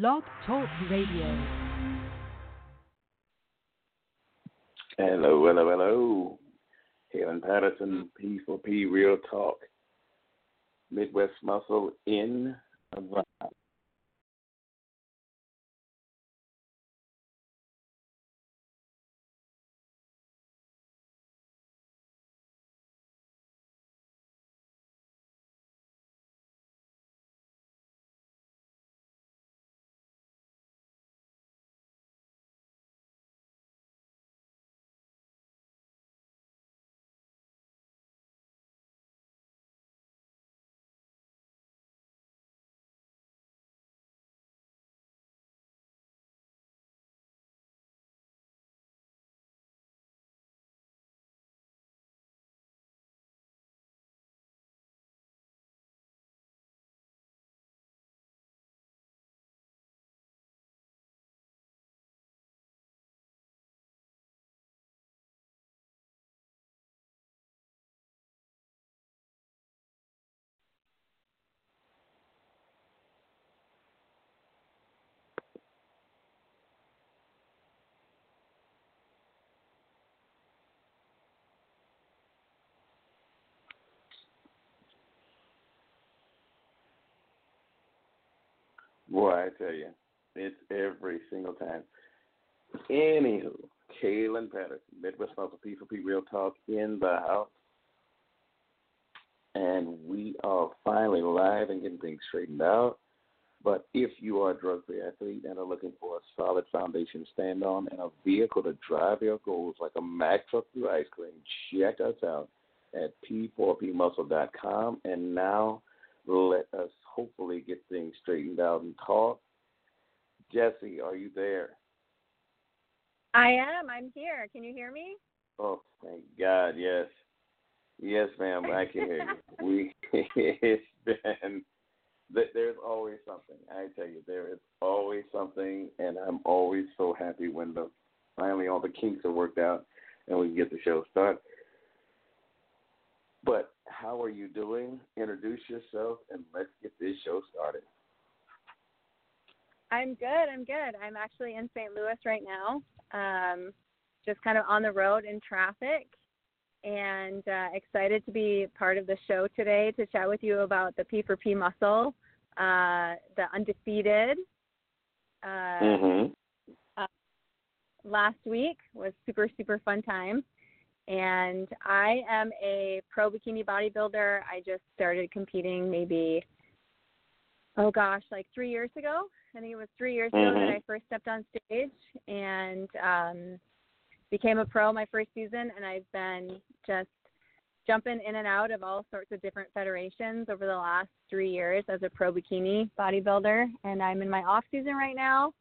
Blog Talk Radio. Hello, hello, hello. Kaylin Patterson, P4P Real Talk. Midwest Muscle in Boy, I tell you, it's every single time. Anywho, Kaylin Patterson, Midwest Muscle P4P Real Talk in the house. And we are finally live and getting things straightened out. But if you are a drug free athlete and are looking for a solid foundation to stand on and a vehicle to drive your goals like a Mack truck through ice cream, check us out at p4pmuscle.com. And now let us hopefully get things straightened out and talk. Jesi, are you there? I am. I'm here. Can you hear me? Oh, thank God. Yes. Yes, ma'am. I can hear you. We it's been there's always something. I tell you, there is always something, and I'm always so happy when the finally all the kinks are worked out and we can get the show started. But how are you doing? Introduce yourself and let's get this show started. I'm good. I'm good. I'm actually in St. Louis right now, um, just kind of on the road in traffic, and uh, excited to be part of the show today to chat with you about the P4P muscle, uh, the undefeated. Uh, mm-hmm. uh, last week was super super fun time and I am a pro bikini bodybuilder. I just started competing maybe, oh gosh, like three years ago. I think it was three years mm-hmm. ago that I first stepped on stage and um, became a pro my first season. And I've been just jumping in and out of all sorts of different federations over the last three years as a pro bikini bodybuilder. And I'm in my off season right now.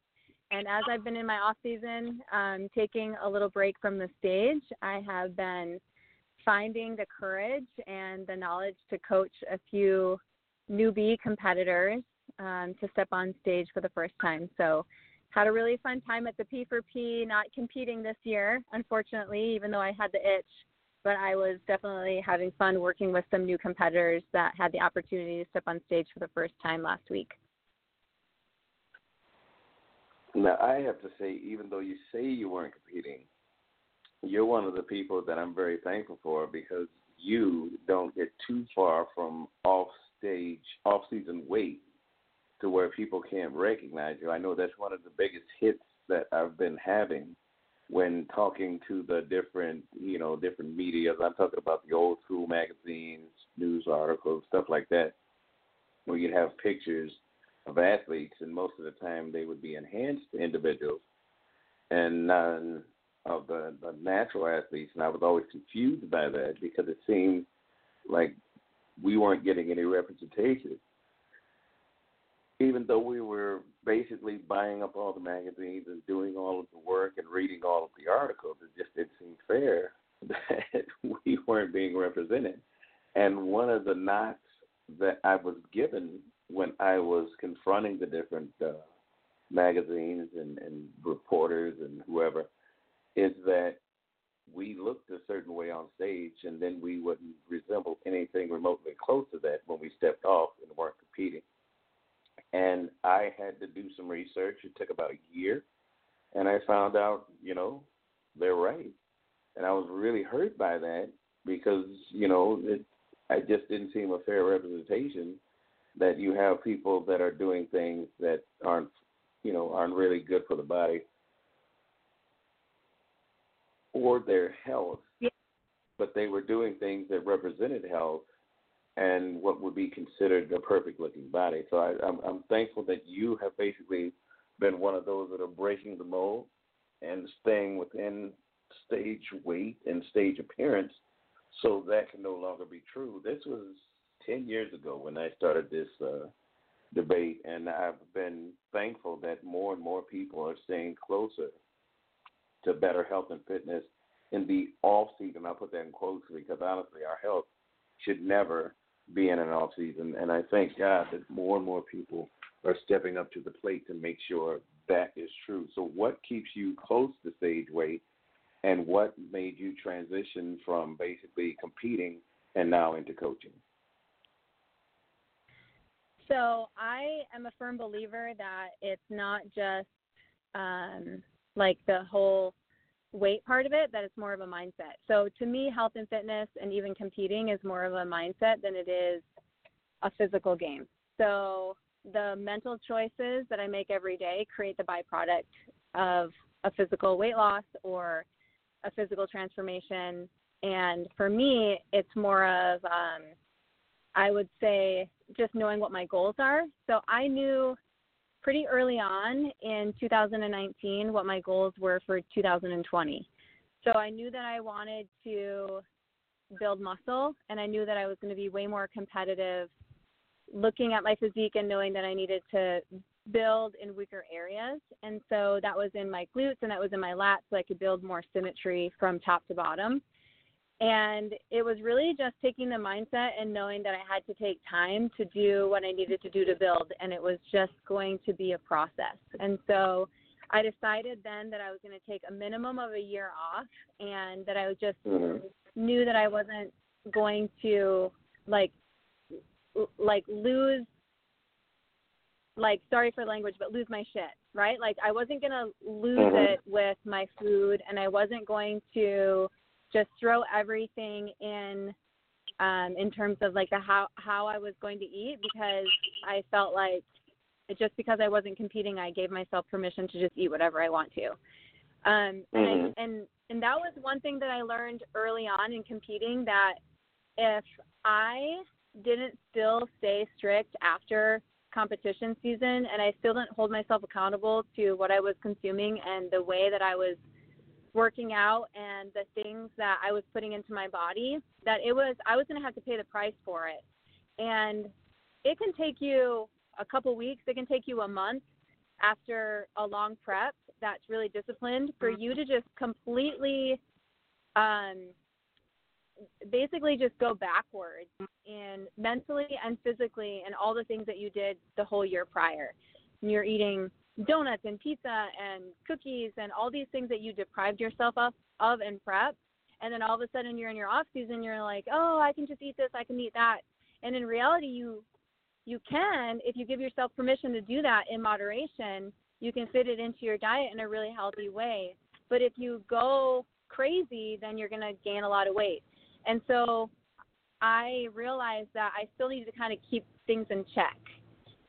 And as I've been in my off season, um, taking a little break from the stage, I have been finding the courage and the knowledge to coach a few newbie competitors um, to step on stage for the first time. So, had a really fun time at the P4P, not competing this year, unfortunately, even though I had the itch. But I was definitely having fun working with some new competitors that had the opportunity to step on stage for the first time last week. Now, I have to say, even though you say you weren't competing, you're one of the people that I'm very thankful for because you don't get too far from off stage, off season weight to where people can't recognize you. I know that's one of the biggest hits that I've been having when talking to the different, you know, different media. I'm talking about the old school magazines, news articles, stuff like that, where you'd have pictures of athletes, and most of the time they would be enhanced individuals, and none of the, the natural athletes. And I was always confused by that because it seemed like we weren't getting any representation, even though we were basically buying up all the magazines and doing all of the work and reading all of the articles. It just didn't seem fair that we weren't being represented. And one of the knocks that I was given when I was confronting the different uh, magazines and, and reporters and whoever is that we looked a certain way on stage and then we wouldn't resemble anything remotely close to that when we stepped off and weren't competing. And I had to do some research. It took about a year. And I found out, you know, they're right. And I was really hurt by that because, you know, it I just didn't seem a fair representation that you have people that are doing things that aren't you know, aren't really good for the body or their health. Yeah. But they were doing things that represented health and what would be considered a perfect looking body. So I, I'm, I'm thankful that you have basically been one of those that are breaking the mold and staying within stage weight and stage appearance so that can no longer be true. This was 10 years ago when I started this uh, debate, and I've been thankful that more and more people are staying closer to better health and fitness in the off season. I'll put that in quotes because honestly, our health should never be in an off season, and I thank God that more and more people are stepping up to the plate to make sure that is true. So, what keeps you close to stage weight, and what made you transition from basically competing and now into coaching? So I am a firm believer that it's not just um, like the whole weight part of it, that it's more of a mindset. So to me, health and fitness and even competing is more of a mindset than it is a physical game. So the mental choices that I make every day create the byproduct of a physical weight loss or a physical transformation. And for me, it's more of um, I would say just knowing what my goals are. So I knew pretty early on in 2019 what my goals were for 2020. So I knew that I wanted to build muscle and I knew that I was going to be way more competitive looking at my physique and knowing that I needed to build in weaker areas. And so that was in my glutes and that was in my lats so I could build more symmetry from top to bottom. And it was really just taking the mindset and knowing that I had to take time to do what I needed to do to build. And it was just going to be a process. And so I decided then that I was going to take a minimum of a year off and that I just mm-hmm. knew that I wasn't going to like like lose like sorry for language but lose my shit right like i wasn't going to lose mm-hmm. it with my food and i wasn't going to just throw everything in um, in terms of like the how how I was going to eat because I felt like just because I wasn't competing, I gave myself permission to just eat whatever I want to. Um, and mm-hmm. I, and and that was one thing that I learned early on in competing that if I didn't still stay strict after competition season and I still didn't hold myself accountable to what I was consuming and the way that I was working out and the things that I was putting into my body that it was I was going to have to pay the price for it. And it can take you a couple weeks, it can take you a month after a long prep that's really disciplined for mm-hmm. you to just completely um basically just go backwards in mentally and physically and all the things that you did the whole year prior. And you're eating donuts and pizza and cookies and all these things that you deprived yourself of, of in prep. And then all of a sudden you're in your off season, you're like, oh, I can just eat this, I can eat that. And in reality, you you can if you give yourself permission to do that in moderation. You can fit it into your diet in a really healthy way. But if you go crazy, then you're going to gain a lot of weight. And so I realized that I still needed to kind of keep things in check.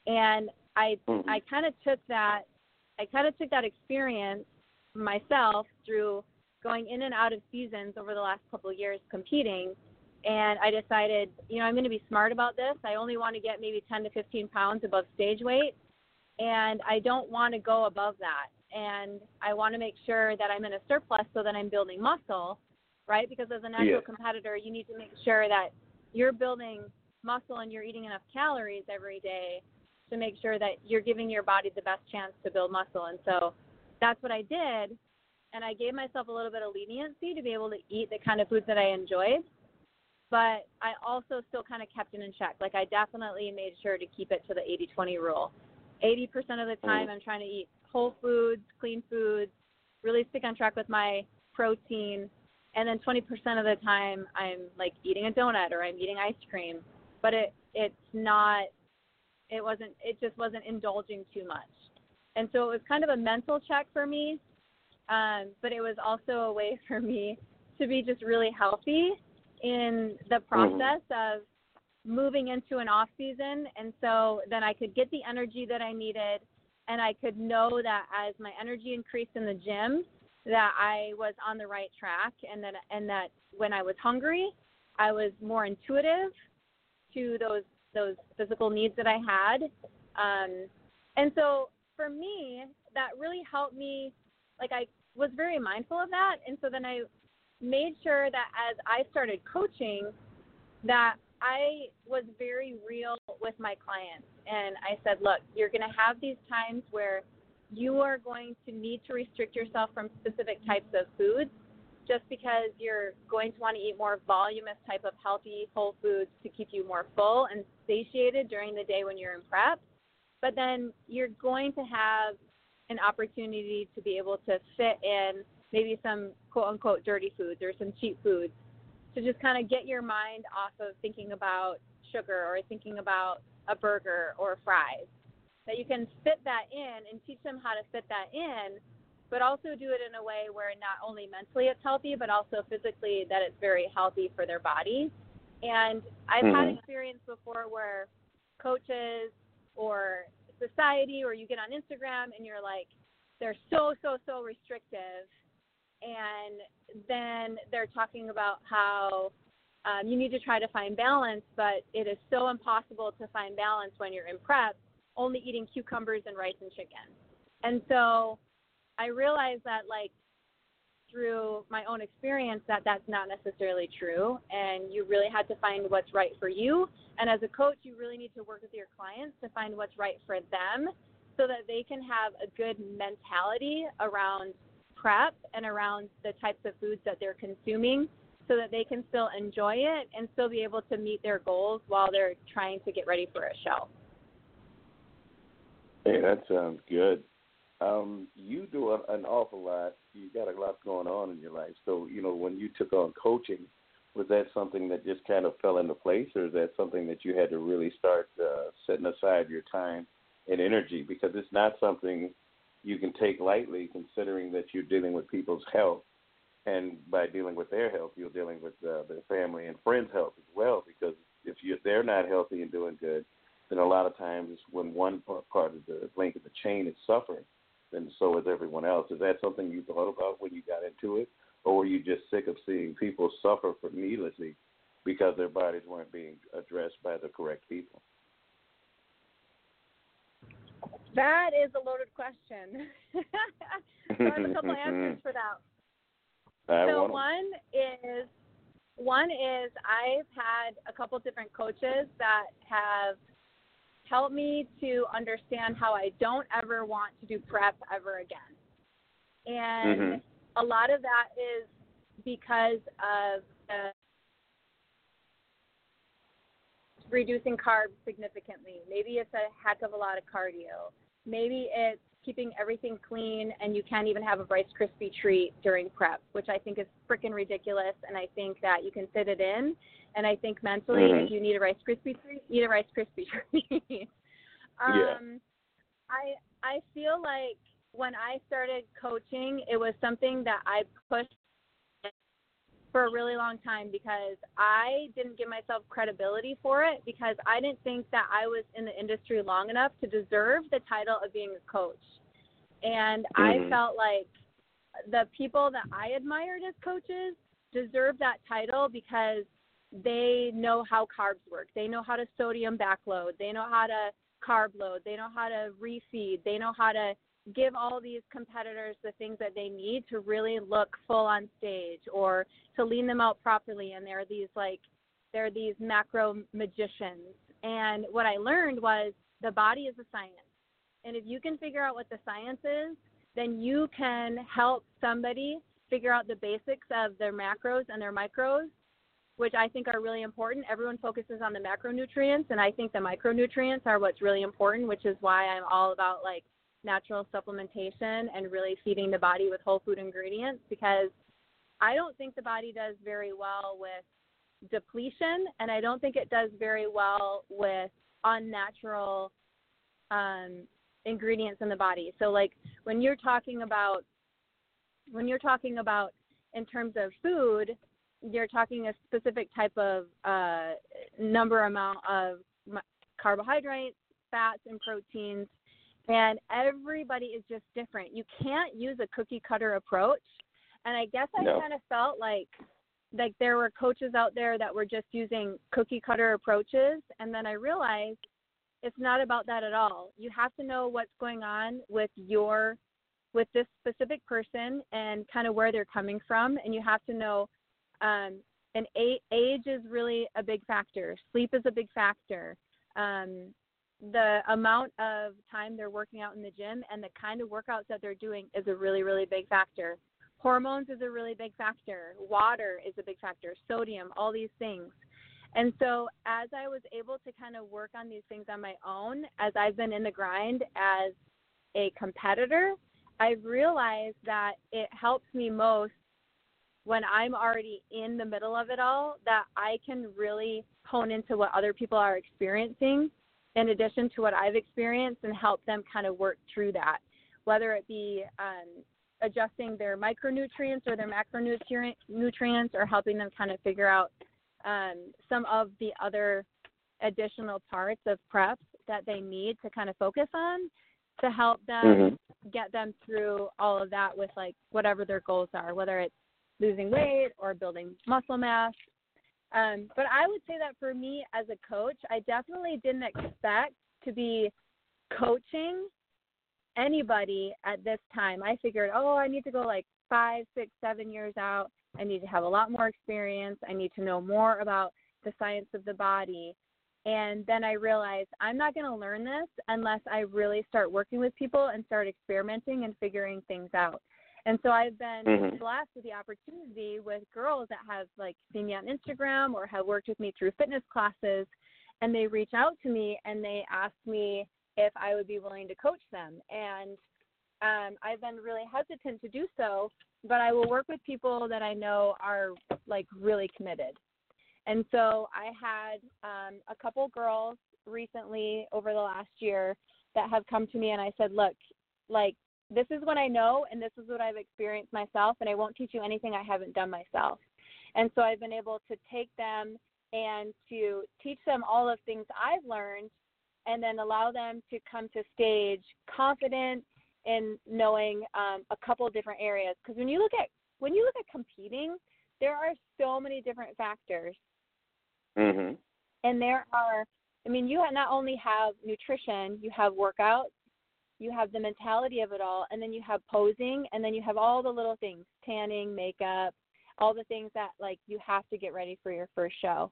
And I mm-hmm. I kind of took that I kind of took that experience myself through going in and out of seasons over the last couple of years competing and I decided, you know, I'm going to be smart about this. I only want to get maybe 10 to 15 pounds above stage weight and I don't want to go above that. And I want to make sure that I'm in a surplus so that I'm building muscle, right? Because as a natural yeah. competitor, you need to make sure that you're building muscle and you're eating enough calories every day to make sure that you're giving your body the best chance to build muscle. And so that's what I did. And I gave myself a little bit of leniency to be able to eat the kind of foods that I enjoyed. But I also still kind of kept it in check. Like I definitely made sure to keep it to the 80 20 rule. 80% of the mm. time, I'm trying to eat whole foods, clean foods, really stick on track with my protein. And then 20% of the time, I'm like eating a donut or I'm eating ice cream. But it it's not it wasn't it just wasn't indulging too much. And so it was kind of a mental check for me. Um, but it was also a way for me to be just really healthy in the mm-hmm. process mm-hmm. of moving into an off season and so then I could get the energy that I needed and I could know that as my energy increased in the gym that I was on the right track and that and that when I was hungry I was more intuitive to those those physical needs that I had. Um, and so for me that really helped me like I was very mindful of that. And so then I made sure that as I started coaching, that I was very real with my clients. And I said, look, you're going to have these times where you are going to need to restrict yourself from specific types of foods just because you're going to want to eat more voluminous type of healthy whole foods to keep you more full and satiated during the day when you're in prep. But then you're going to have an opportunity to be able to fit in maybe some quote unquote dirty foods or some cheap foods to just kind of get your mind off of thinking about sugar or thinking about a burger or fries. That you can fit that in and teach them how to fit that in, but also do it in a way where not only mentally it's healthy, but also physically that it's very healthy for their body. And I've mm-hmm. had experience before where coaches or society or you get on Instagram and you're like, they're so, so, so restrictive and then they're talking about how um, you need to try to find balance, but it is so impossible to find balance when you're in prep, only eating cucumbers and rice and chicken. And so I realized that, like, through my own experience, that that's not necessarily true. And you really had to find what's right for you. And as a coach, you really need to work with your clients to find what's right for them so that they can have a good mentality around prep and around the types of foods that they're consuming so that they can still enjoy it and still be able to meet their goals while they're trying to get ready for a show. Hey, that sounds good. Um, you do an awful lot. You got a lot going on in your life. So, you know, when you took on coaching, was that something that just kind of fell into place, or is that something that you had to really start uh, setting aside your time and energy? Because it's not something you can take lightly, considering that you're dealing with people's health, and by dealing with their health, you're dealing with uh, their family and friends' health as well. Because if you they're not healthy and doing good, then a lot of times when one part of the link of the chain is suffering, then so is everyone else. Is that something you thought about when you got into it, or were you just sick of seeing people suffer for needlessly because their bodies weren't being addressed by the correct people? That is a loaded question. There's a couple answers for that. I so one is one is I've had a couple different coaches that have helped me to understand how I don't ever want to do prep ever again. And mm-hmm. a lot of that is because of the reducing carbs significantly. Maybe it's a heck of a lot of cardio. Maybe it's keeping everything clean and you can't even have a Rice Krispie treat during prep, which I think is freaking ridiculous. And I think that you can fit it in. And I think mentally, mm-hmm. if you need a Rice Krispie treat, eat a Rice Krispie treat. um, yeah. I I feel like when I started coaching, it was something that I pushed for a really long time because I didn't give myself credibility for it because I didn't think that I was in the industry long enough to deserve the title of being a coach. And mm-hmm. I felt like the people that I admired as coaches deserve that title because they know how carbs work. They know how to sodium backload. They know how to carb load. They know how to refeed. They know how to give all these competitors the things that they need to really look full on stage or to lean them out properly. And they're these like they're these macro magicians. And what i learned was the body is a science. And if you can figure out what the science is then you can help somebody figure out the basics of their macros and their micros which I think are really important. Everyone focuses on the macronutrients, and I think the micronutrients are what's really important, which is why I'm all about like natural supplementation and really feeding the body with whole food ingredients because I don't think the body does very well with depletion and I don't think it does very well with unnatural um, ingredients in the body. So like when you're talking about when you're talking about in terms of food, you're talking a specific type of uh, number amount of carbohydrates, fats, and proteins. And everybody is just different. You can't use a cookie cutter approach. And I guess I No. kind of felt like like there were coaches out there that were just using cookie cutter approaches and then I realized it's not about that at all. You have to know what's going on with your with this specific person and kind of where they're coming from and you have to know um and age is really a big factor. Sleep is a big factor. Um the amount of time they're working out in the gym and the kind of workouts that they're doing is a really really big factor. Hormones is a really big factor. Water is a big factor. Sodium all these things. And so as i was able to kind of work on these things on my own as i've been in the grind as a competitor i've realized that it helps me most when i'm already in the middle of it all that i can really hone into what other people are experiencing in addition to what i've experienced and help them kind of work through that whether it be um, adjusting their micronutrients or their macronutrient nutrients or helping them kind of figure out um, some of the other additional parts of prep that they need to kind of focus on to help them Mhm. get them through all of that with like whatever their goals are, whether it's losing weight or building muscle mass. Um, but I would say that for me as a coach, I definitely didn't expect to be coaching anybody at this time. I figured, oh, I need to go like five, six, seven years out. I need to have a lot more experience. I need to know more about the science of the body. And then I realized I'm not going to learn this unless I really start working with people and start experimenting and figuring things out. And so I've been Mhm. blessed with the opportunity with girls that have like seen me on Instagram or have worked with me through fitness classes and they reach out to me and they ask me if I would be willing to coach them. And um, I've been really hesitant to do so, but I will work with people that I know are like really committed. And so I had um, a couple girls recently over the last year that have come to me and I said, look, like this is what I know and this is what I've experienced myself and I won't teach you anything I haven't done myself. And so I've been able to take them and to teach them all of things I've learned and then allow them to come to stage confident in knowing um, a couple different areas. Because when you look at when you look at competing, there are so many different factors, Mhm. and there are. I mean, you not only have nutrition, you have workouts, you have the mentality of it all, and then you have posing, and then you have all the little things, tanning, makeup, all the things that like you have to get ready for your first show.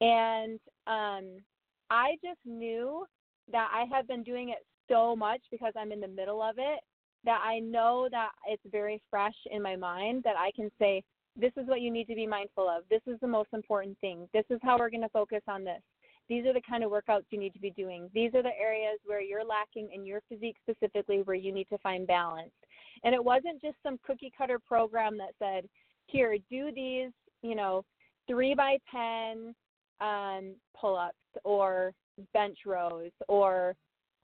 And um I just knew that I have been doing it so much because I'm in the middle of it that I know that it's very fresh in my mind that I can say, this is what you need to be mindful of. This is the most important thing. This is how we're going to focus on this. These are the kind of workouts you need to be doing. These are the areas where you're lacking in your physique specifically where you need to find balance. And it wasn't just some cookie cutter program that said, here, do these, you know, three by 10 um, pull ups or bench rows or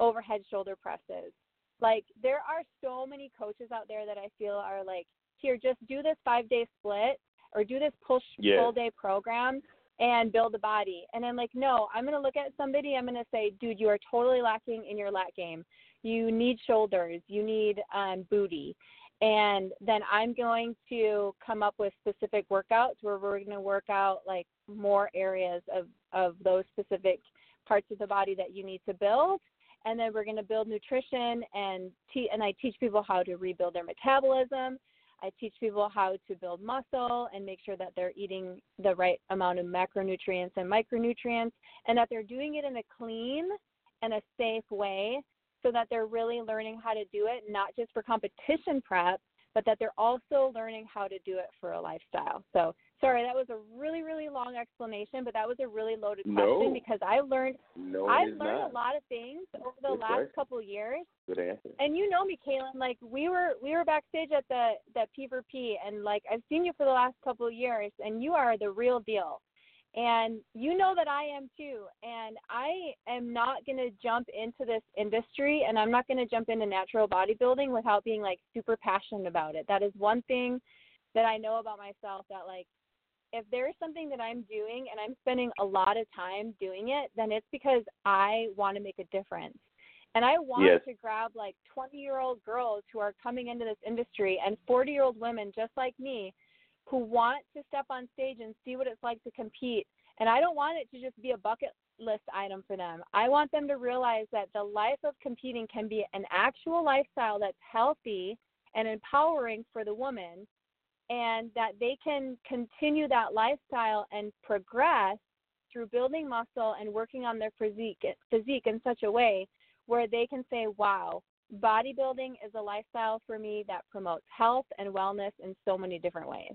overhead shoulder presses. Like there are so many coaches out there that I feel are like, here, just do this five day split or do this push Yeah. full day program and build a body. And I'm like, no, I'm gonna look at somebody, I'm gonna say, dude, you are totally lacking in your lat game. You need shoulders, you need um, booty. And then I'm going to come up with specific workouts where we're going to work out like more areas of, of those specific parts of the body that you need to build. And then we're going to build nutrition and te- and I teach people how to rebuild their metabolism. I teach people how to build muscle and make sure that they're eating the right amount of macronutrients and micronutrients and that they're doing it in a clean and a safe way so that they're really learning how to do it not just for competition prep, but that they're also learning how to do it for a lifestyle. So, sorry, that was a really, really long explanation, but that was a really loaded No. question because I learned No, I've learned not. a lot of things over the Good last question. couple of years. Good answer. And you know me, Kaylin. Like we were we were backstage at the that P4P, and like I've seen you for the last couple of years, and you are the real deal. And you know that I am too. And I am not going to jump into this industry and I'm not going to jump into natural bodybuilding without being like super passionate about it. That is one thing that I know about myself that like if there's something that I'm doing and I'm spending a lot of time doing it, then it's because I want to make a difference. And I want yes. to grab like 20 year old girls who are coming into this industry and 40 year old women just like me who want to step on stage and see what it's like to compete. And I don't want it to just be a bucket list item for them. I want them to realize that the life of competing can be an actual lifestyle that's healthy and empowering for the woman and that they can continue that lifestyle and progress through building muscle and working on their physique physique in such a way where they can say, "Wow, bodybuilding is a lifestyle for me that promotes health and wellness in so many different ways."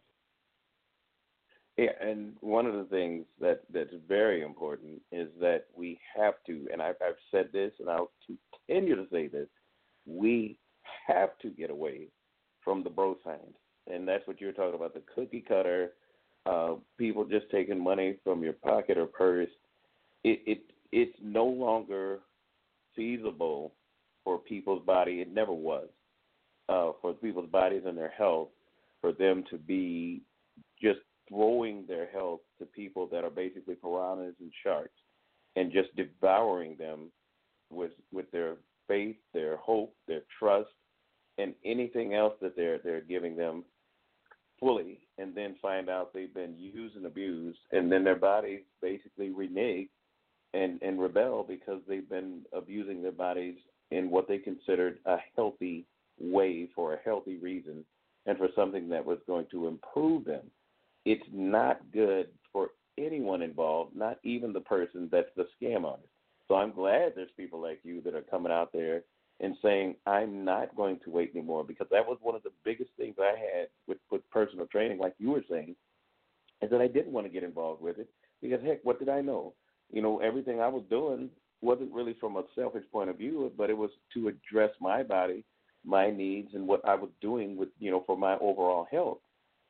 Yeah, and one of the things that that's very important is that we have to, and I've, I've said this, and I'll continue to say this: we have to get away from the bro science and that's what you're talking about the cookie cutter uh, people just taking money from your pocket or purse. It, it it's no longer feasible for people's body. It never was uh, for people's bodies and their health for them to be just throwing their health to people that are basically piranhas and sharks and just devouring them with with their faith, their hope, their trust, and anything else that they're they're giving them fully and then find out they've been used and abused and then their bodies basically renege and and rebel because they've been abusing their bodies in what they considered a healthy way for a healthy reason and for something that was going to improve them it's not good for anyone involved not even the person that's the scam artist so i'm glad there's people like you that are coming out there and saying I'm not going to wait anymore because that was one of the biggest things I had with with personal training, like you were saying, is that I didn't want to get involved with it because heck, what did I know? You know, everything I was doing wasn't really from a selfish point of view, but it was to address my body, my needs, and what I was doing with you know for my overall health.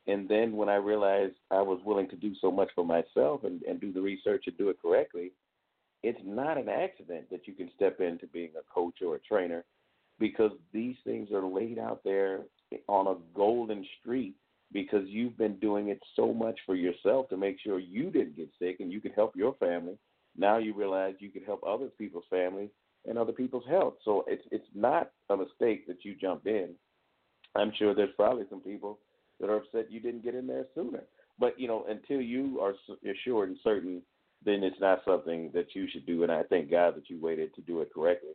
And then when I realized I was willing to do so much for myself and, and do the research and do it correctly, it's not an accident that you can step into being a coach or a trainer because these things are laid out there on a golden street because you've been doing it so much for yourself to make sure you didn't get sick and you could help your family. Now you realize you could help other people's families and other people's health. So it's it's not a mistake that you jumped in. I'm sure there's probably some people that are upset you didn't get in there sooner. But you know, until you are assured and certain then it's not something that you should do. And I thank God that you waited to do it correctly.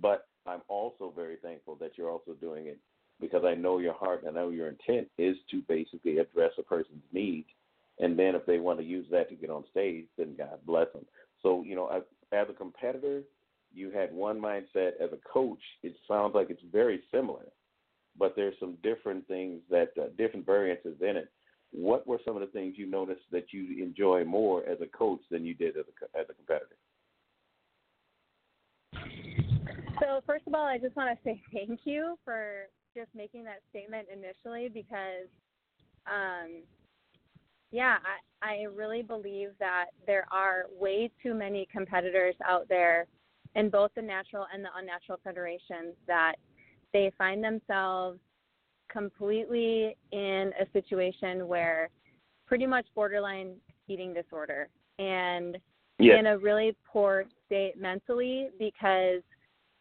But I'm also very thankful that you're also doing it because I know your heart and I know your intent is to basically address a person's needs. And then if they want to use that to get on stage, then God bless them. So, you know, as a competitor, you had one mindset. As a coach, it sounds like it's very similar, but there's some different things that, uh, different variances in it what were some of the things you noticed that you enjoy more as a coach than you did as a, as a competitor? So, first of all, I just want to say thank you for just making that statement initially because, um, yeah, I, I really believe that there are way too many competitors out there in both the natural and the unnatural federations that they find themselves completely in a situation where pretty much borderline eating disorder and yes. in a really poor state mentally because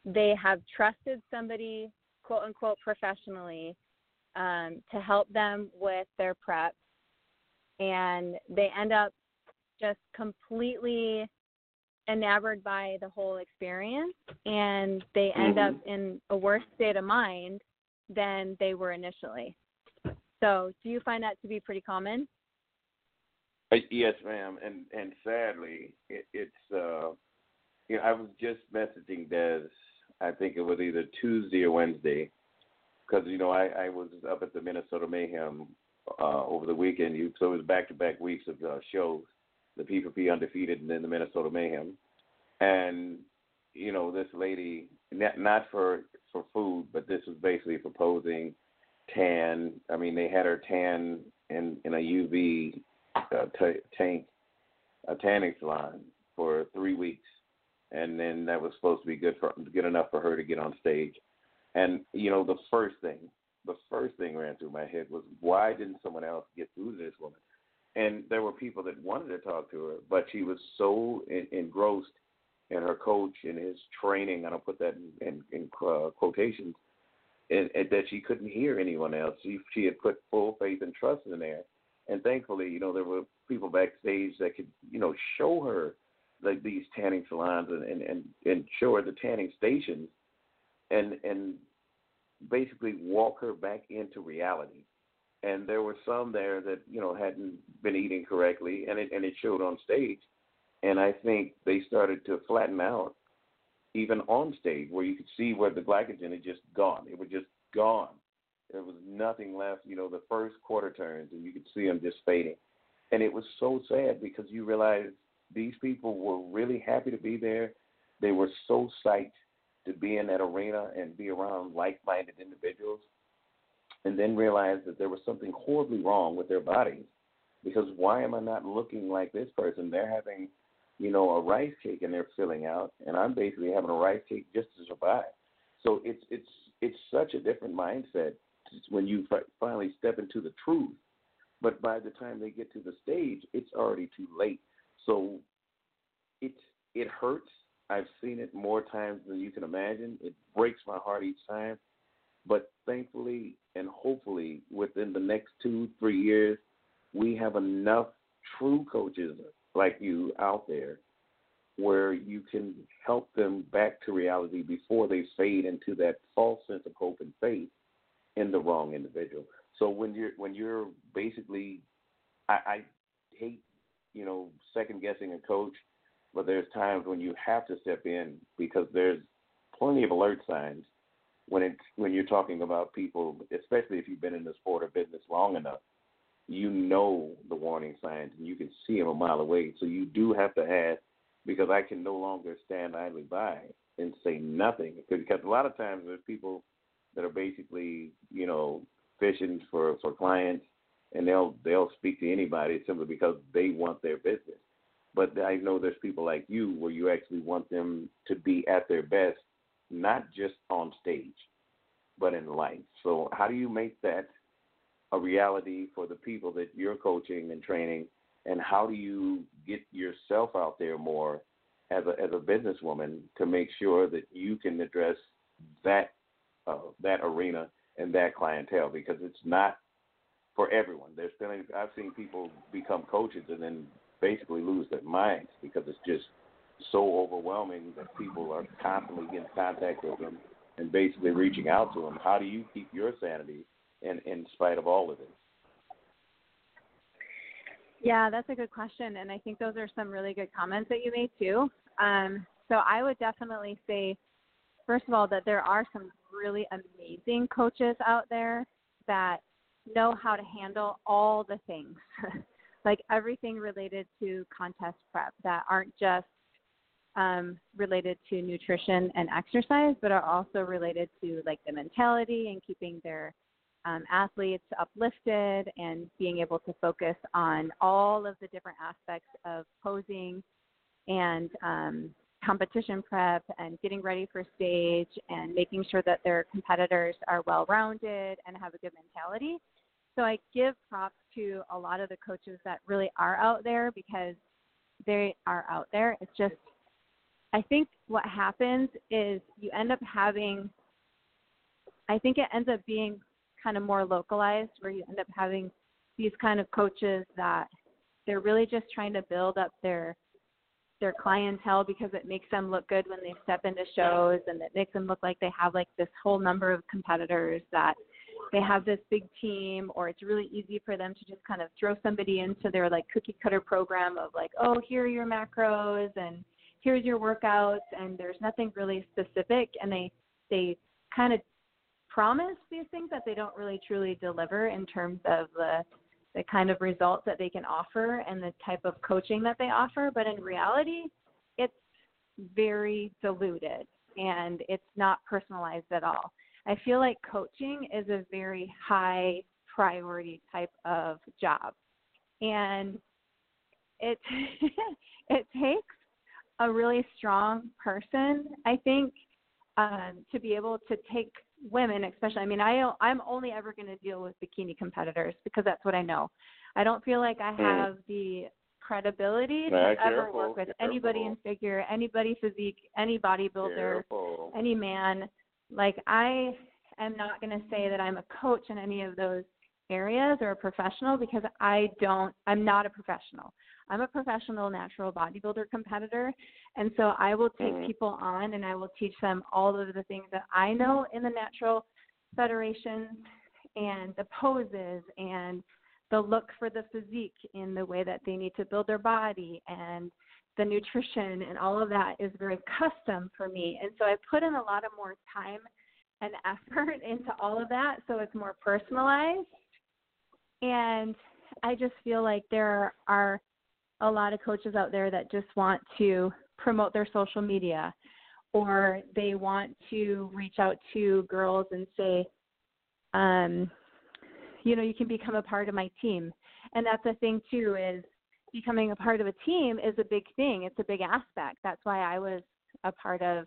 they have trusted somebody quote unquote professionally um, to help them with their prep and they end up just completely enamored by the whole experience and they end mm-hmm. up in a worse state of mind than they were initially. So, do you find that to be pretty common? Uh, yes, ma'am. And and sadly, it, it's uh, you know, I was just messaging Des. I think it was either Tuesday or Wednesday, because you know I I was up at the Minnesota Mayhem uh, over the weekend. So it was back to back weeks of uh, shows, the P4P undefeated, and then the Minnesota Mayhem, and you know this lady not for for food, but this was basically proposing tan. I mean, they had her tan in in a UV uh, t- tank, a tanning salon for three weeks, and then that was supposed to be good for good enough for her to get on stage. And you know, the first thing, the first thing ran through my head was, why didn't someone else get through to this woman? And there were people that wanted to talk to her, but she was so engrossed in her coach and his training. And I'll put that in, in, in uh, quotations. And, and that she couldn't hear anyone else. She she had put full faith and trust in there, and thankfully, you know, there were people backstage that could, you know, show her like these tanning salons and and and, and show her the tanning stations, and and basically walk her back into reality. And there were some there that you know hadn't been eating correctly, and it and it showed on stage. And I think they started to flatten out, even on stage, where you could see where the glycogen had just gone. It was just gone. There was nothing left. You know, the first quarter turns, and you could see them just fading. And it was so sad because you realize these people were really happy to be there. They were so psyched to be in that arena and be around like-minded individuals, and then realize that there was something horribly wrong with their bodies. Because why am I not looking like this person? They're having, you know, a rice cake and they're filling out, and I'm basically having a rice cake just to survive. So it's it's it's such a different mindset when you finally step into the truth. But by the time they get to the stage, it's already too late. So it it hurts I've seen it more times than you can imagine. It breaks my heart each time. But thankfully and hopefully within the next two, three years, we have enough true coaches like you out there where you can help them back to reality before they fade into that false sense of hope and faith in the wrong individual. So when you're when you're basically I, I hate, you know, second guessing a coach but there's times when you have to step in because there's plenty of alert signs when it when you're talking about people, especially if you've been in the sport or business long enough. You know the warning signs and you can see them a mile away. So you do have to have because I can no longer stand idly by and say nothing because a lot of times there's people that are basically you know fishing for for clients and they'll they'll speak to anybody simply because they want their business but I know there's people like you where you actually want them to be at their best, not just on stage, but in life. So how do you make that a reality for the people that you're coaching and training, and how do you get yourself out there more as a as a businesswoman to make sure that you can address that uh, that arena and that clientele because it's not for everyone. There's been I've seen people become coaches and then basically lose their minds because it's just so overwhelming that people are constantly getting contact with them and basically reaching out to them. How do you keep your sanity in in spite of all of this? Yeah, that's a good question, and I think those are some really good comments that you made too. Um, so I would definitely say, first of all, that there are some really amazing coaches out there that know how to handle all the things. like everything related to contest prep that aren't just um, related to nutrition and exercise, but are also related to like the mentality and keeping their um, athletes uplifted and being able to focus on all of the different aspects of posing and um, competition prep and getting ready for stage and making sure that their competitors are well rounded and have a good mentality. So I give props to a lot of the coaches that really are out there because they are out there. It's just, I think what happens is you end up having, I think it ends up being kind of more localized where you end up having these kind of coaches that they're really just trying to build up their their clientele because it makes them look good when they step into shows and it makes them look like they have like this whole number of competitors that they have this big team or it's really easy for them to just kind of throw somebody into their like cookie cutter program of like oh here are your macros and here's your workouts and there's nothing really specific and they they kind of promise these things that they don't really truly deliver in terms of the the kind of results that they can offer and the type of coaching that they offer but in reality it's very diluted and it's not personalized at all I feel like coaching is a very high priority type of job. And it it takes a really strong person, I think, um, to be able to take women, especially. I mean, I I'm only ever going to deal with bikini competitors because that's what I know. I don't feel like I hmm. have mm. the credibility to ever careful, work with careful. anybody in figure, anybody physique, any bodybuilder, careful. any man. Like I am not going to say that I'm a coach in any of those areas or a professional because I don't I'm not a professional. I'm a professional natural bodybuilder competitor and so I will take mm-hmm. people on and I will teach them all of the things that I know in the natural federation and the poses and the look for the physique in the way that they need to build their body and the nutrition and all of that is very custom for me. And so I put in a lot of more time and effort into all of that so it's more personalized and I just feel like there are a lot of coaches out there that just want to promote their social media or they want to reach out to girls and say, um, you know, you can become a part of my team. And that's the thing too is becoming a part of a team is a big thing. It's a big aspect. That's why I was a part of,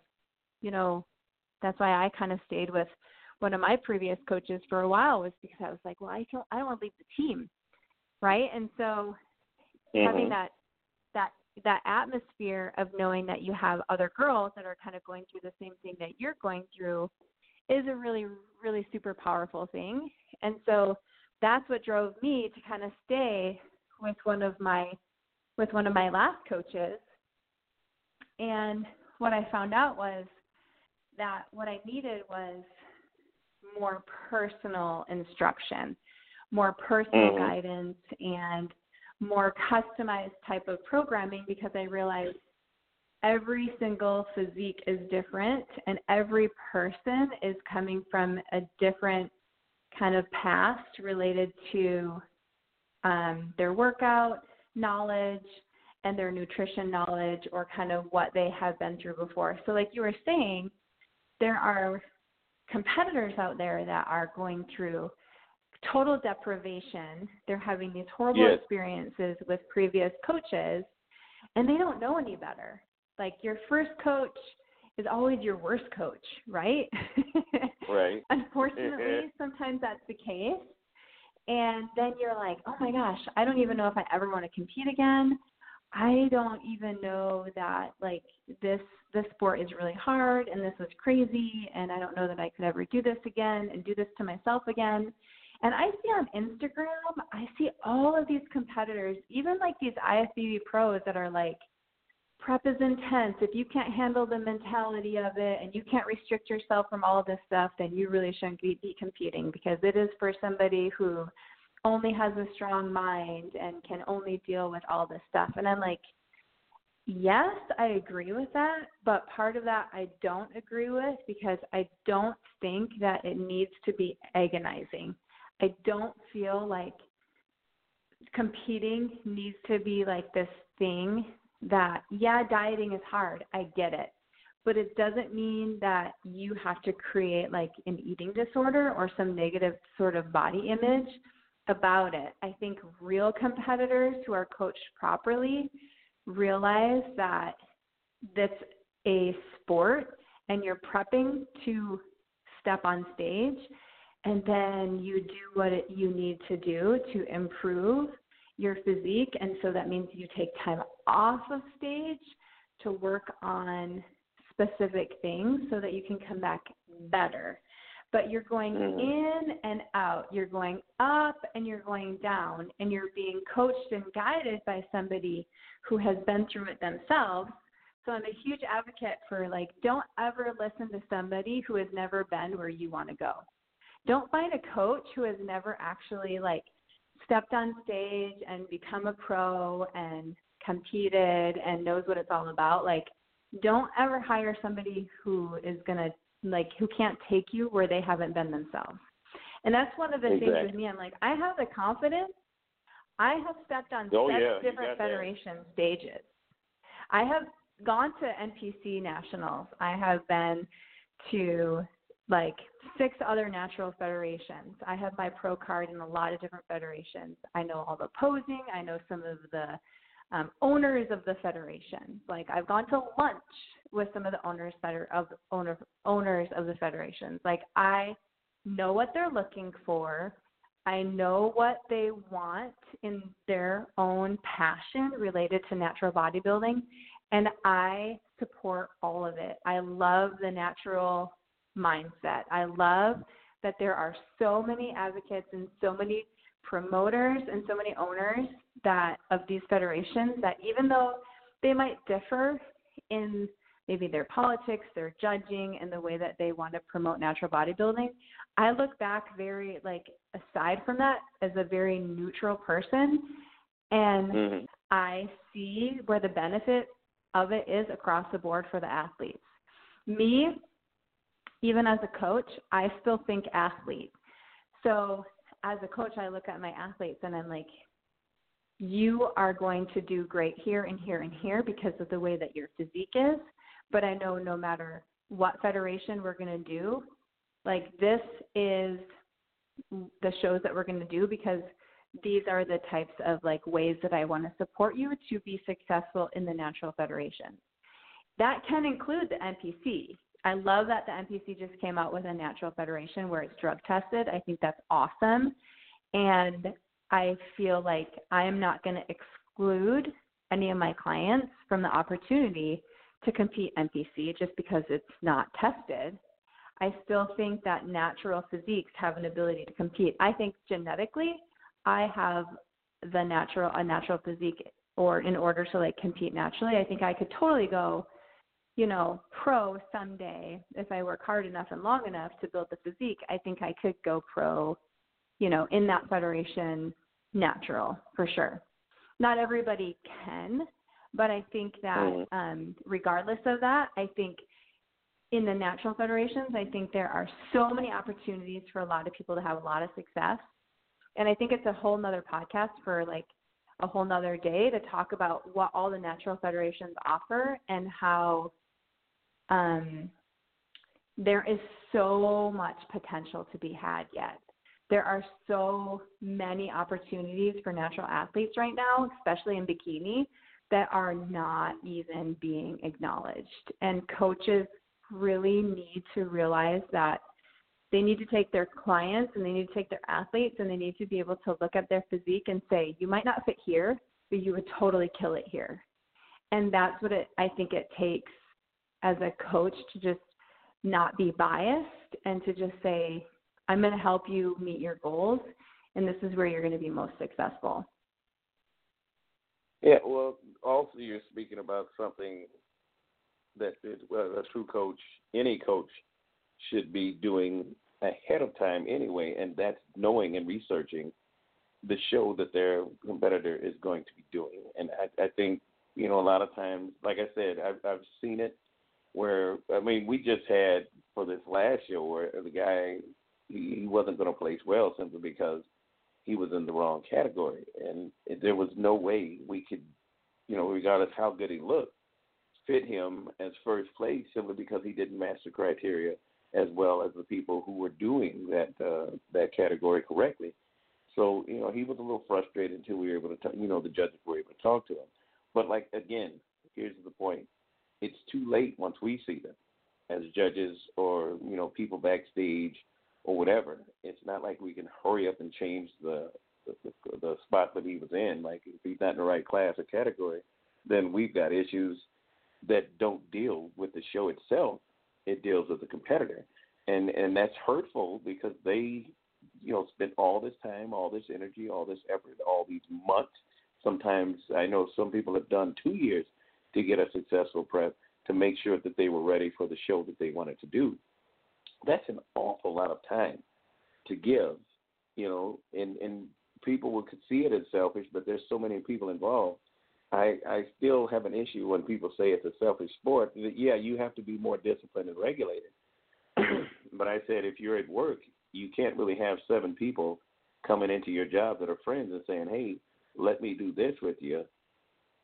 you know, that's why I kind of stayed with one of my previous coaches for a while was because I was like, well, I don't, I don't want to leave the team, right? And so mm-hmm. having that that that atmosphere of knowing that you have other girls that are kind of going through the same thing that you're going through is a really really super powerful thing. And so that's what drove me to kind of stay with one of my with one of my last coaches. And what I found out was that what I needed was more personal instruction, more personal mm-hmm. guidance, and more customized type of programming because I realized every single physique is different and every person is coming from a different kind of past related to um, their workout knowledge and their nutrition knowledge or kind of what they have been through before. So, like you were saying, there are competitors out there that are going through total deprivation. They're having these horrible yes. experiences with previous coaches, and they don't know any better. Like your first coach is always your worst coach, right? right. Unfortunately, sometimes that's the case. And then you're like, oh my gosh, I don't even know if I ever want to compete again. I don't even know that like this this sport is really hard and this was crazy and I don't know that I could ever do this again and do this to myself again. And I see on Instagram, I see all of these competitors, even like these IFBB pros that are like, prep is intense. If you can't handle the mentality of it and you can't restrict yourself from all of this stuff, then you really shouldn't be, be competing because it is for somebody who only has a strong mind and can only deal with all this stuff. And I'm like, yes, I agree with that, but part of that I don't agree with because I don't think that it needs to be agonizing. I don't feel like competing needs to be like this thing that, yeah, dieting is hard. I get it. But it doesn't mean that you have to create like an eating disorder or some negative sort of body image about it. I think real competitors who are coached properly realize that that's a sport and you're prepping to step on stage and then you do what it, you need to do to improve your physique and so that means you take time off of stage to work on specific things so that you can come back better but you're going mm-hmm. in and out. You're going up and you're going down, and you're being coached and guided by somebody who has been through it themselves. So I'm a huge advocate for like, don't ever listen to somebody who has never been where you want to go. Don't find a coach who has never actually like stepped on stage and become a pro and competed and knows what it's all about. Like, don't ever hire somebody who is going to like who can't take you where they haven't been themselves. And that's one of the exactly. things with me. I'm like, I have the confidence. I have stepped on oh, six yeah, different federation that. stages. I have gone to NPC nationals. I have been to like six other natural federations. I have my pro card in a lot of different federations. I know all the posing. I know some of the um, owners of the federation. Like I've gone to lunch with some of the owners feder- of owner owners of the federations. Like I know what they're looking for. I know what they want in their own passion related to natural bodybuilding, and I support all of it. I love the natural mindset. I love that there are so many advocates and so many promoters and so many owners that of these federations that even though they might differ in maybe their politics, their judging, and the way that they want to promote natural bodybuilding, I look back very like aside from that as a very neutral person and mm-hmm. I see where the benefit of it is across the board for the athletes. Me, even as a coach, I still think athlete. So as a coach, I look at my athletes and I'm like, you are going to do great here and here and here because of the way that your physique is. But I know no matter what federation we're going to do, like this is the shows that we're going to do because these are the types of like ways that I want to support you to be successful in the natural federation. That can include the NPC. I love that the NPC just came out with a natural federation where it's drug tested. I think that's awesome. And I feel like I am not going to exclude any of my clients from the opportunity to compete NPC just because it's not tested. I still think that natural physiques have an ability to compete. I think genetically, I have the natural a natural physique, or in order to like compete naturally, I think I could totally go you know, pro someday if I work hard enough and long enough to build the physique, I think I could go pro, you know, in that federation natural for sure. Not everybody can, but I think that mm. um, regardless of that, I think in the natural federations, I think there are so many opportunities for a lot of people to have a lot of success. And I think it's a whole nother podcast for like a whole nother day to talk about what all the natural federations offer and how um, there is so much potential to be had yet. There are so many opportunities for natural athletes right now, especially in bikini, that are not even being acknowledged. And coaches really need to realize that they need to take their clients and they need to take their athletes and they need to be able to look at their physique and say, you might not fit here, but you would totally kill it here. And that's what it, I think it takes as a coach to just not be biased and to just say, I'm going to help you meet your goals, and this is where you're going to be most successful. Yeah, well, also you're speaking about something that a true coach, any coach, should be doing ahead of time anyway, and that's knowing and researching the show that their competitor is going to be doing. And I, I think you know a lot of times, like I said, I've, I've seen it where I mean we just had for this last year where the guy he, wasn't going to place well simply because he was in the wrong category and there was no way we could you know regardless how good he looked fit him as first place simply because he didn't match the criteria as well as the people who were doing that uh, that category correctly. So you know he was a little frustrated until we were able to, talk, you know, the judges were able to talk to him. But like again, here's the point: it's too late once we see them as judges or you know people backstage or whatever. It's not like we can hurry up and change the the, the, spot that he was in. Like if he's not in the right class or category, then we've got issues that don't deal with the show itself. It deals with the competitor, and and that's hurtful because they you know spent all this time, all this energy, all this effort, all these months. Sometimes I know some people have done two years to get a successful prep to make sure that they were ready for the show that they wanted to do. That's an awful lot of time to give, you know, and and people would see it as selfish, but there's so many people involved. I I still have an issue when people say it's a selfish sport. That yeah, you have to be more disciplined and regulated. but I said if you're at work, you can't really have seven people coming into your job that are friends and saying, "Hey, let me do this with you,"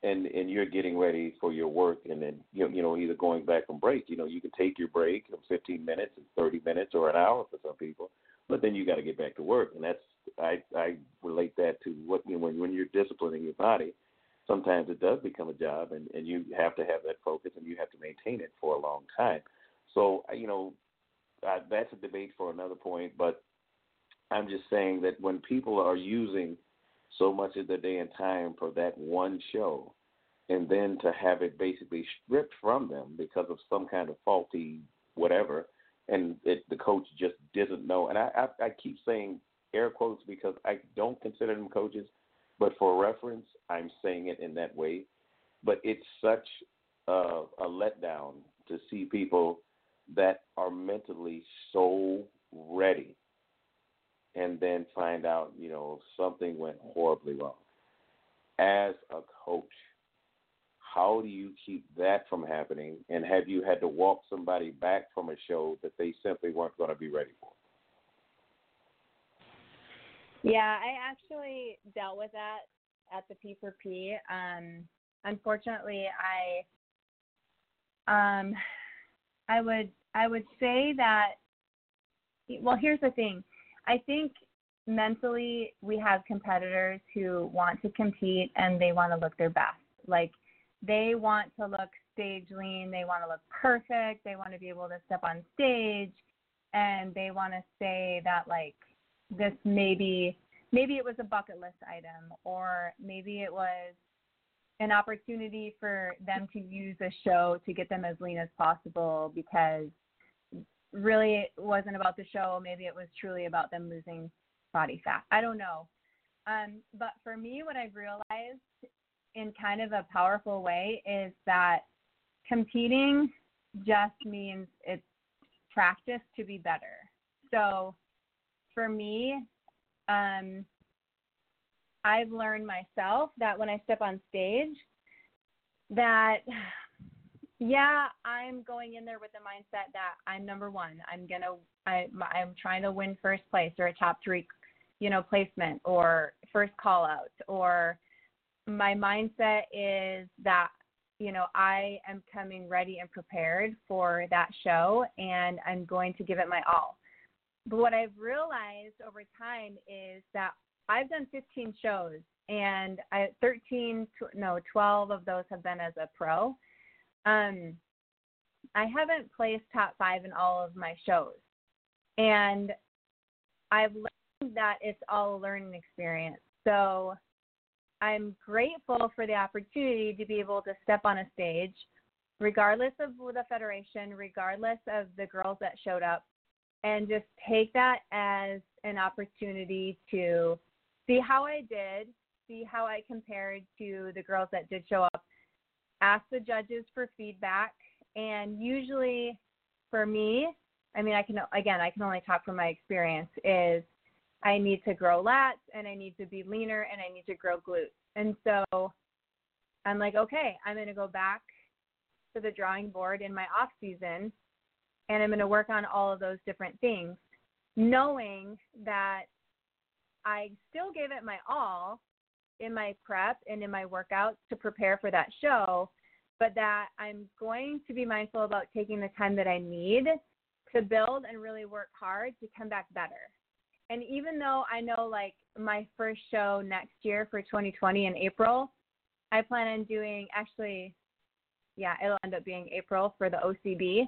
and and you're getting ready for your work and then you know, you know either going back from break you know you can take your break of 15 minutes and 30 minutes or an hour for some people but then you got to get back to work and that's i i relate that to what you know when when you're disciplining your body sometimes it does become a job, and and you have to have that focus, and you have to maintain it for a long time. So you know, that's a debate for another point, but I'm just saying that when people are using so much of their day and time for that one show, and then to have it basically stripped from them because of some kind of faulty whatever, and it, the coach just doesn't know. And I, I, I keep saying air quotes because I don't consider them coaches, but for reference, I'm saying it in that way. But it's such a, a letdown to see people that are mentally so ready and then find out, you know, something went horribly wrong. As a coach, how do you keep that from happening? And have you had to walk somebody back from a show that they simply weren't going to be ready for? Yeah, I actually dealt with that at the P4P. Um, unfortunately, I um, I would I would say that. Well, here's the thing. I think mentally we have competitors who want to compete and they want to look their best. Like they want to look stage lean, they want to look perfect, they want to be able to step on stage. And they want to say that like this maybe maybe it was a bucket list item or maybe it was an opportunity for them to use a show to get them as lean as possible because really it wasn't about the show. Maybe it was truly about them losing body fat. I don't know. Um, but for me what i've realized in kind of a powerful way is that competing just means it's practice to be better. So for me, um, I've learned myself that when I step on stage, that yeah, I'm going in there with the mindset that I'm number one. I'm gonna, I, I'm trying to win first place or a top three, you know, placement or first call out or my mindset is that you know I am coming ready and prepared for that show and I'm going to give it my all. But what I've realized over time is that I've done 15 shows and I 13 no 12 of those have been as a pro. Um I haven't placed top 5 in all of my shows. And I've learned that it's all a learning experience. So I'm grateful for the opportunity to be able to step on a stage, regardless of the federation, regardless of the girls that showed up, and just take that as an opportunity to see how I did, see how I compared to the girls that did show up, ask the judges for feedback, and usually for me, I mean, I can again, I can only talk from my experience. Is I need to grow lats and I need to be leaner and I need to grow glutes. And so I'm like, okay, I'm going to go back to the drawing board in my off season and I'm going to work on all of those different things, knowing that I still gave it my all in my prep and in my workouts to prepare for that show, but that I'm going to be mindful about taking the time that I need to build and really work hard to come back better and even though I know like my first show next year for 2020 in April, I plan on doing actually, yeah, it'll end up being April for the OCB.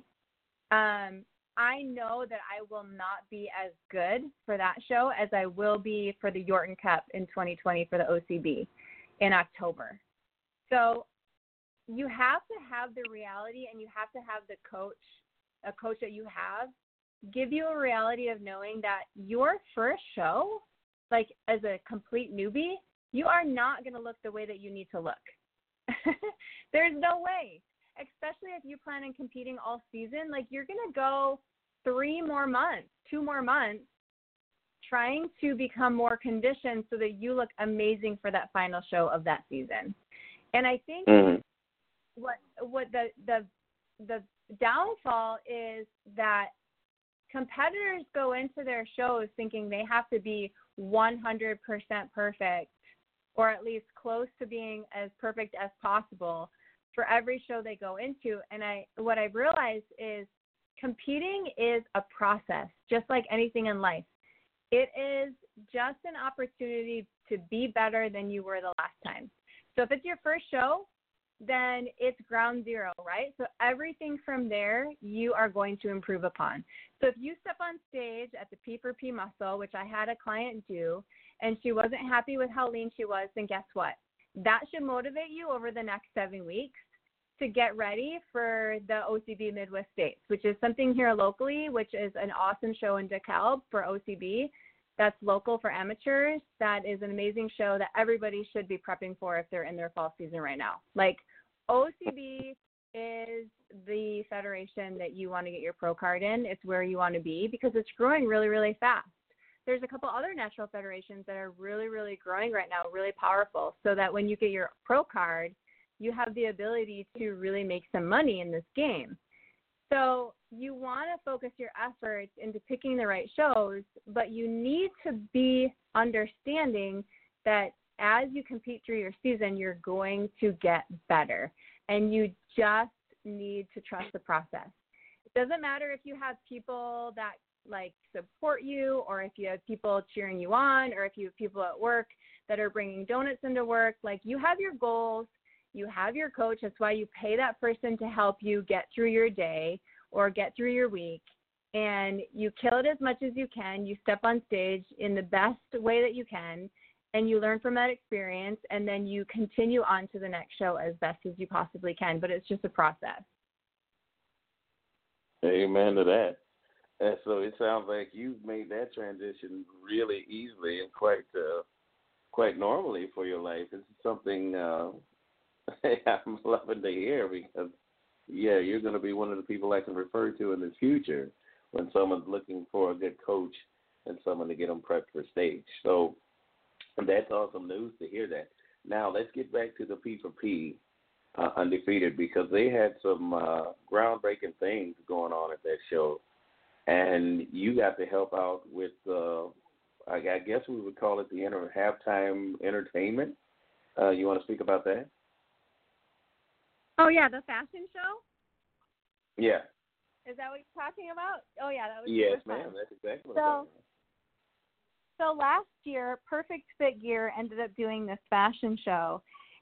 Um, I know that I will not be as good for that show as I will be for the Yorton Cup in 2020 for the OCB in October. So you have to have the reality and you have to have the coach, a coach that you have give you a reality of knowing that your first show, like as a complete newbie, you are not going to look the way that you need to look. There's no way, especially if you plan on competing all season. Like you're going to go three more months, two more months trying to become more conditioned so that you look amazing for that final show of that season. And I think mm-hmm. what what the the the downfall is that competitors go into their shows thinking they have to be 100% perfect or at least close to being as perfect as possible for every show they go into. And i what i've realized is competing is a process just like anything in life. It is just an opportunity to be better than you were the last time. So if it's your first show, then it's ground zero, right? So everything from there you are going to improve upon. So if you step on stage at the P4P muscle, which I had a client do, and she wasn't happy with how lean she was, then guess what? That should motivate you over the next seven weeks to get ready for the OCB Midwest States, which is something here locally, which is an awesome show in DeKalb for OCB that's local for amateurs. That is an amazing show that everybody should be prepping for if they're in their fall season right now. Like OCB is the federation that you want to get your pro card in. It's where you want to be because it's growing really, really fast. There's a couple other national federations that are really, really growing right now, really powerful, so that when you get your pro card, you have the ability to really make some money in this game. So you want to focus your efforts into picking the right shows, but you need to be understanding that as you compete through your season, you're going to get better. And you just need to trust the process. It doesn't matter if you have people that like support you or if you have people cheering you on or if you have people at work that are bringing donuts into work like you have your goals you have your coach that's why you pay that person to help you get through your day or get through your week and you kill it as much as you can. You step on stage in the best way that you can and you learn from that experience and then you continue on to the next show as best as you possibly can. But it's just a process. Amen to that. And so it sounds like you've made that transition really easily and quite uh, quite normally for your life. It's something uh, I'm loving to hear because yeah, you're going to be one of the people I can refer to in the future when someone's looking for a good coach and someone to get them prepped for stage. So that's awesome news to hear that. Now let's get back to the P4P uh, undefeated because they had some uh, groundbreaking things going on at that show, and you got to help out with. Uh, I guess we would call it the inter- halftime entertainment. Uh, you want to speak about that? Oh yeah, the fashion show. Yeah. Is that what you're talking about? Oh yeah, that was. Yes, ma'am. That's exactly what so, I'm talking about. So last year, Perfect Fit Gear ended up doing this fashion show,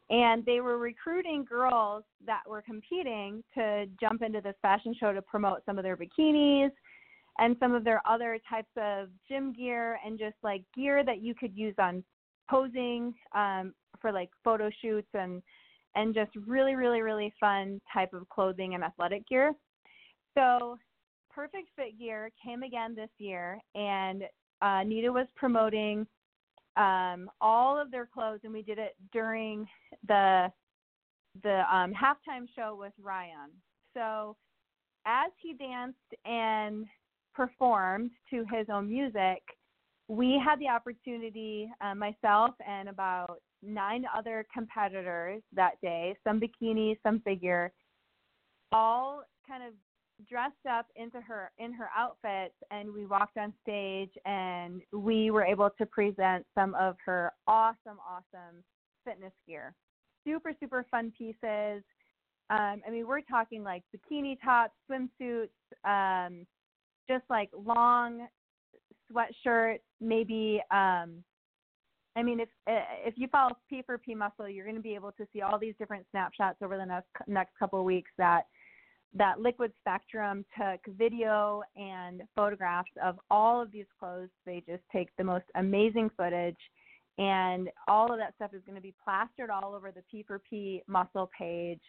and they were recruiting girls that were competing to jump into this fashion show to promote some of their bikinis and some of their other types of gym gear and just like gear that you could use on posing um, for like photo shoots and and just really, really, really fun type of clothing and athletic gear. So, Perfect Fit Gear came again this year, and uh, Nita was promoting um, all of their clothes, and we did it during the the um, halftime show with Ryan. So, as he danced and performed to his own music, we had the opportunity, uh, myself and about nine other competitors that day, some bikini, some figure, all kind of dressed up into her in her outfits and we walked on stage and we were able to present some of her awesome awesome fitness gear. Super super fun pieces. Um, i mean we're talking like bikini tops swimsuits um, just like long sweatshirts maybe um, I mean, if if you follow P4P Muscle, you're going to be able to see all these different snapshots over the next next couple of weeks that that Liquid Spectrum took video and photographs of all of these clothes. They just take the most amazing footage, and all of that stuff is going to be plastered all over the P4P Muscle page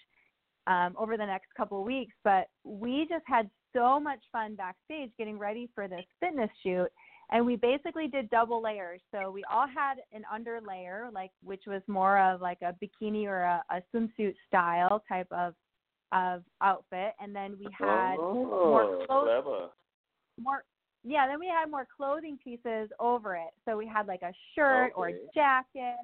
um, over the next couple of weeks. But we just had so much fun backstage getting ready for this fitness shoot and we basically did double layers. So we all had an under layer, like which was more of like a bikini or a, a swimsuit style type of of outfit, and then we had oh, more clothes, more yeah. Then we had more clothing pieces over it. So we had like a shirt okay. or a jacket.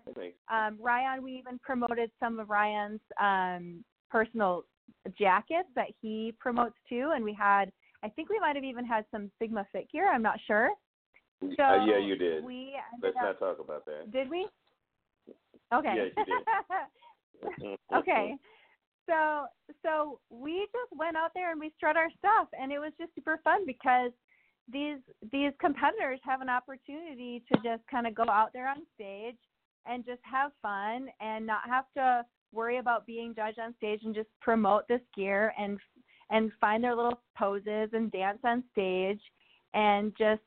Um, Ryan, we even promoted some of Ryan's um, personal jackets that he promotes too, and we had. I think we might have even had some Sigma Fit gear. I'm not sure. So uh, yeah, you did. We Let's up, not talk about that. Did we? Okay. Yes, you did. okay. So so we just went out there and we strut our stuff and it was just super fun because these these competitors have an opportunity to just kind of go out there on stage and just have fun and not have to worry about being judged on stage and just promote this gear and and find their little poses and dance on stage and just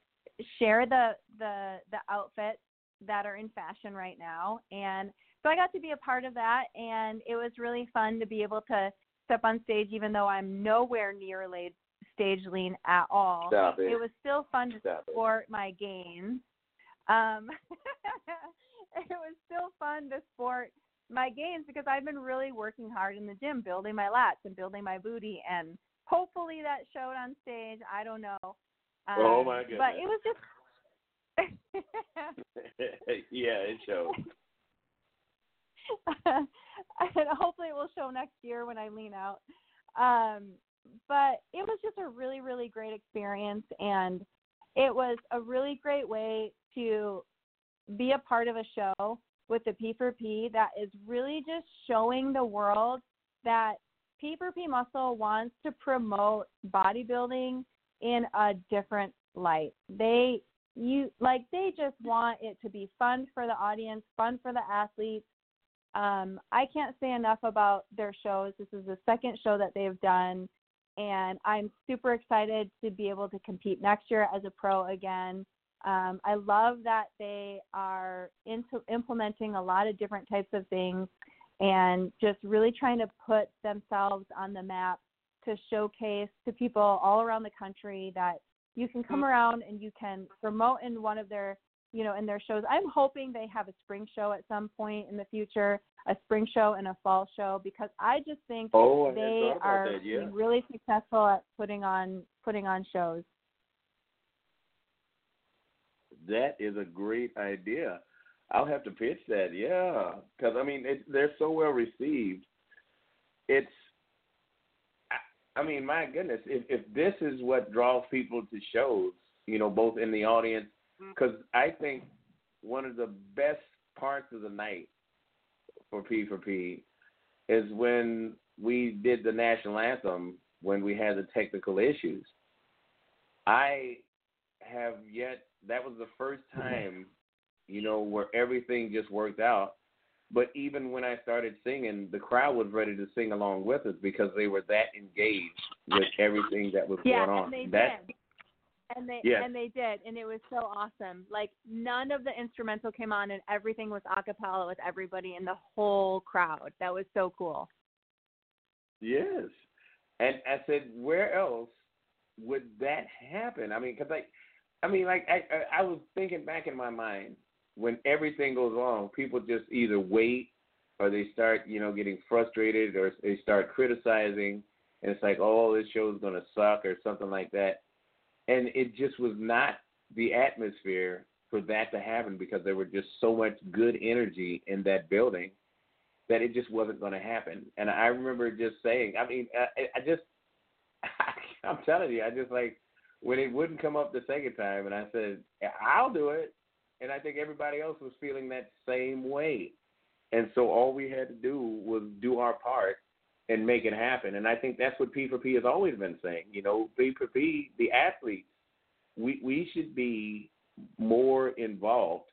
share the the the outfits that are in fashion right now and so I got to be a part of that and it was really fun to be able to step on stage even though I'm nowhere near laid stage lean at all. Stop it. it was still fun to Stop it. sport my gains. Um it was still fun to sport my gains because I've been really working hard in the gym, building my lats and building my booty, and hopefully that showed on stage. I don't know. Um, Oh, my goodness! But it was just. yeah, it shows. and hopefully it will show next year when I lean out. Um, but it was just a really, really great experience, and it was a really great way to be a part of a show with the P4P that is really just showing the world that P4P Muscle wants to promote bodybuilding in a different light. They you like they just want it to be fun for the audience, fun for the athletes. Um, I can't say enough about their shows. This is the second show that they've done, and I'm super excited to be able to compete next year as a pro again. Um, I love that they are into implementing a lot of different types of things and just really trying to put themselves on the map to showcase to people all around the country that you can come mm. around and you can promote in one of their you know in their shows i'm hoping they have a spring show at some point in the future a spring show and a fall show because i just think Oh, they are that, yeah. being really successful at putting on putting on shows That is a great idea. I'll have to pitch that, yeah, because I mean it, they're so well received. It's, I, I mean, my goodness, if if this is what draws people to shows, you know, both in the audience, mm-hmm. because I think one of the best parts of the night for P for P is when we did the national anthem when we had the technical issues. I have yet that was the first mm-hmm. time, you know, where everything just worked out. But even when I started singing, the crowd was ready to sing along with us because they were that engaged with everything that was yeah going on. and they that did and they Yes. and they did and it was so awesome like none of the instrumental came on and everything was a cappella with everybody in the whole crowd that was so cool Yes. And I said, where else would that happen? I mean, because I, I mean, like I, I was thinking back in my mind when everything goes wrong, people just either wait or they start, you know, getting frustrated or they start criticizing, and it's like, oh, this show's gonna suck or something like that. And it just was not the atmosphere for that to happen because there was just so much good energy in that building that it just wasn't going to happen. And I remember just saying, I mean, I, I just, I'm telling you, I just like when it wouldn't come up the second time, and I said, I'll do it. And I think everybody else was feeling that same way. And so all we had to do was do our part and make it happen. And I think that's what P4P has always been saying. You know, P4P, the athletes, we we should be more involved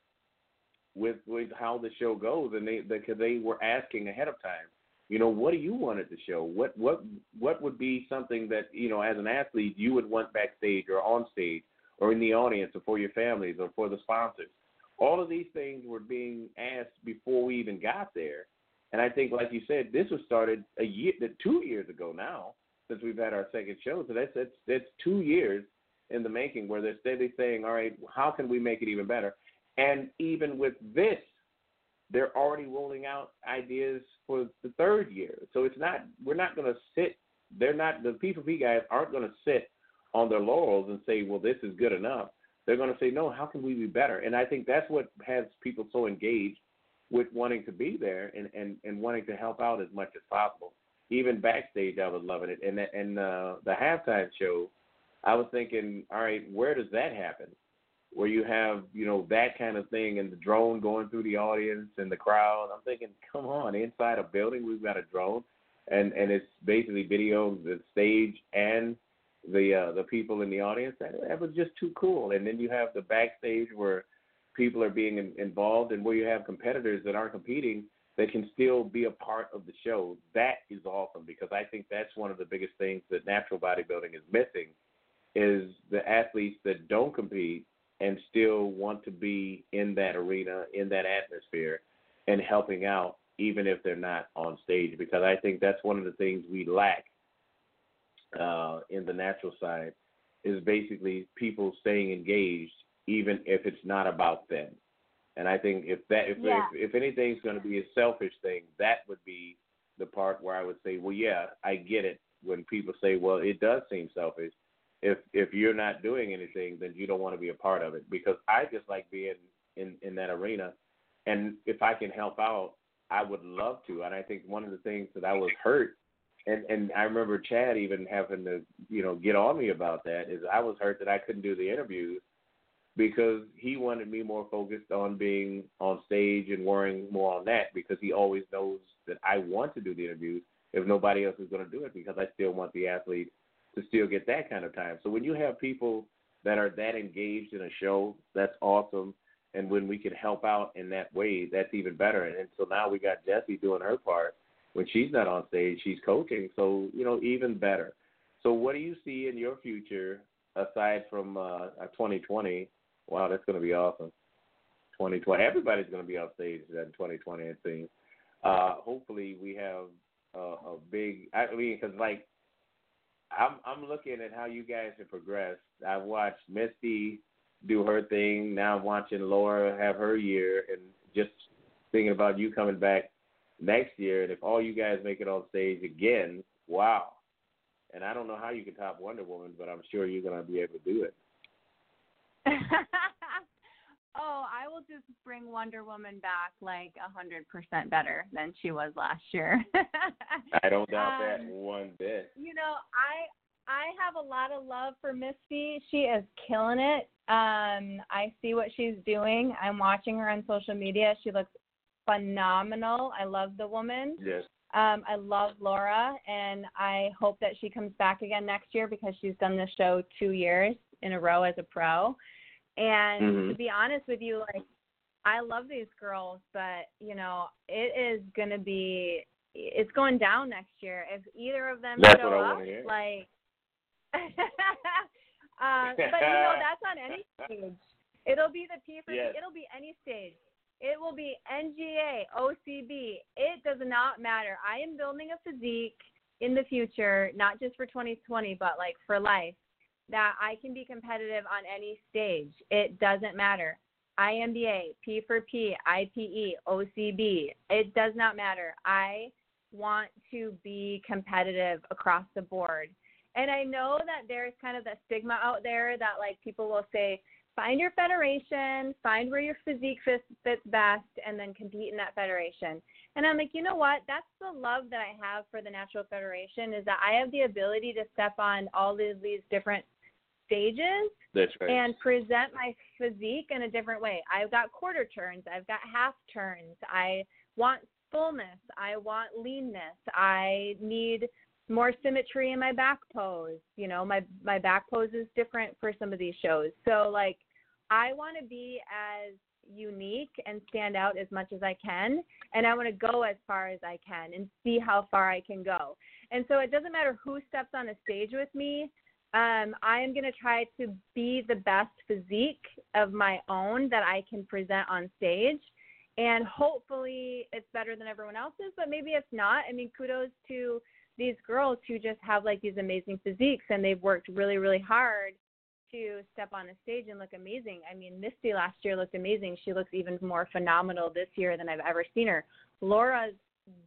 with with how the show goes, and they because they were asking ahead of time. You know, what do you want at the show? What what what would be something that you know as an athlete you would want backstage or on stage or in the audience or for your families or for the sponsors? All of these things were being asked before we even got there, and I think, like you said, this was started a year, two years ago now since we've had our second show. So that's that's that's two years in the making where they're steadily saying, all right, how can we make it even better? And even with this, they're already rolling out ideas for the third year. So it's not we're not going to sit. They're not the P4P guys aren't going to sit on their laurels and say, well, this is good enough. They're going to say, no, how can we be better? And I think that's what has people so engaged with wanting to be there and and and wanting to help out as much as possible. Even backstage, I was loving it. And and uh, the halftime show, I was thinking, all right, where does that happen? Where you have you know that kind of thing and the drone going through the audience and the crowd. I'm thinking, come on, inside a building we've got a drone, and and it's basically video the stage and the uh, the people in the audience. That, that was just too cool. And then you have the backstage where people are being in, involved and where you have competitors that aren't competing that can still be a part of the show. That is awesome because I think that's one of the biggest things that natural bodybuilding is missing is the athletes that don't compete and still want to be in that arena, in that atmosphere and helping out even if they're not on stage because I think that's one of the things we lack uh, in the natural side is basically people staying engaged even if it's not about them. And I think if that if yeah. if, if anything's going to be a selfish thing, that would be the part where I would say, well, yeah, I get it. When people say, well, it does seem selfish. If if you're not doing anything, then you don't want to be a part of it. Because I just like being in in that arena, and if I can help out, I would love to. And I think one of the things that I was hurt, and and I remember Chad even having to you know get on me about that is I was hurt that I couldn't do the interviews because he wanted me more focused on being on stage and worrying more on that because he always knows that I want to do the interviews if nobody else is going to do it because I still want the athletes to still get that kind of time. So when you have people that are that engaged in a show, that's awesome. And when we can help out in that way, that's even better. And, so now we got Jesi doing her part. When she's not on stage, she's coaching. So, you know, even better. So what do you see in your future aside from uh, 2020 Wow, that's going to be awesome. 2020. Everybody's going to be on stage in 2020. It seems. Uh, hopefully, we have a big. I mean, because like, I'm I'm looking at how you guys have progressed. I've watched Misty do her thing. Now I'm watching Laura have her year, and just thinking about you coming back next year. And if all you guys make it on stage again, wow. And I don't know how you can top Wonder Woman, but I'm sure you're going to be able to do it. oh, I will just bring Wonder Woman back like a hundred percent better than she was last year. I don't doubt um, that one bit. You know, I I have a lot of love for Misty. She is killing it. Um, I see what she's doing. I'm watching her on social media. She looks phenomenal. I love the woman. Yes. Um, I love Laura, and I hope that she comes back again next year because she's done this show two years in a row as a pro. And mm-hmm. to be honest with you, like I love these girls, but you know, it is gonna be it's going down next year. If either of them that's show up, like uh, but you know, that's on any stage. It'll be the P for yes. It'll be any stage. It will be NGA, OCB. It does not matter. I am building a physique in the future, not just for 2020, but like for life that I can be competitive on any stage. It doesn't matter. INBA, P for P, IPE, OCB. It does not matter. I want to be competitive across the board. And I know that there's kind of that stigma out there that like people will say, find your federation, find where your physique fits, fits best, and then compete in that federation. And I'm like, you know what? That's the love that I have for the Natural Federation is that I have the ability to step on all of these different stages That's right. and present my physique in a different way. I've got quarter turns, I've got half turns. I want fullness, I want leanness. I need more symmetry in my back pose. You know, my my back pose is different for some of these shows. So like I want to be as unique and stand out as much as I can and I want to go as far as I can and see how far I can go. And so it doesn't matter who steps on a stage with me um, I am going to try to be the best physique of my own that I can present on stage. And hopefully it's better than everyone else's, but maybe it's not. I mean, kudos to these girls who just have like these amazing physiques and they've worked really, really hard to step on a stage and look amazing. I mean, Misty last year looked amazing. She looks even more phenomenal this year than I've ever seen her. Laura's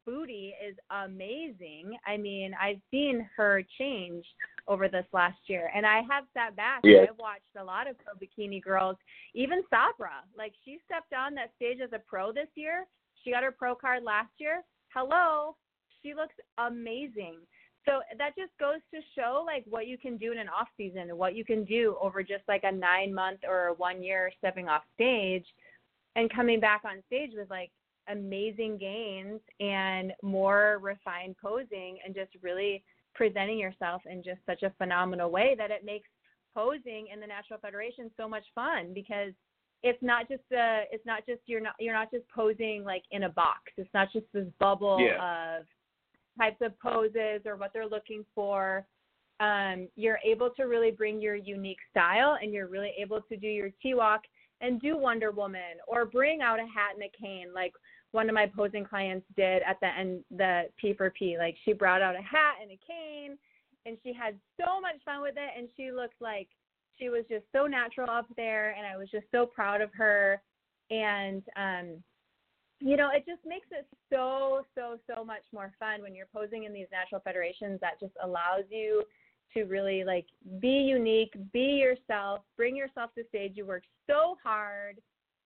booty is amazing. I mean, I've seen her change over this last year, and I have sat back. Yes. I've watched a lot of pro bikini girls, even Sabra. Like she stepped on that stage as a pro this year. She got her pro card last year. Hello, she looks amazing. So that just goes to show like what you can do in an off season, and what you can do over just like a nine month or a one year stepping off stage, and coming back on stage with like amazing gains and more refined posing and just really presenting yourself in just such a phenomenal way that it makes posing in the Natural Federation so much fun because it's not just a it's not just you're not you're not just posing like in a box. It's not just this bubble yeah. of types of poses or what they're looking for. Um, you're able to really bring your unique style and you're really able to do your T walk and do Wonder Woman or bring out a hat and a cane like one of my posing clients did at the end the P for P. Like she brought out a hat and a cane and she had so much fun with it and she looked like she was just so natural up there and I was just so proud of her and um you know it just makes it so so so much more fun when you're posing in these natural federations that just allows you to really like be unique be yourself bring yourself to stage. You work so hard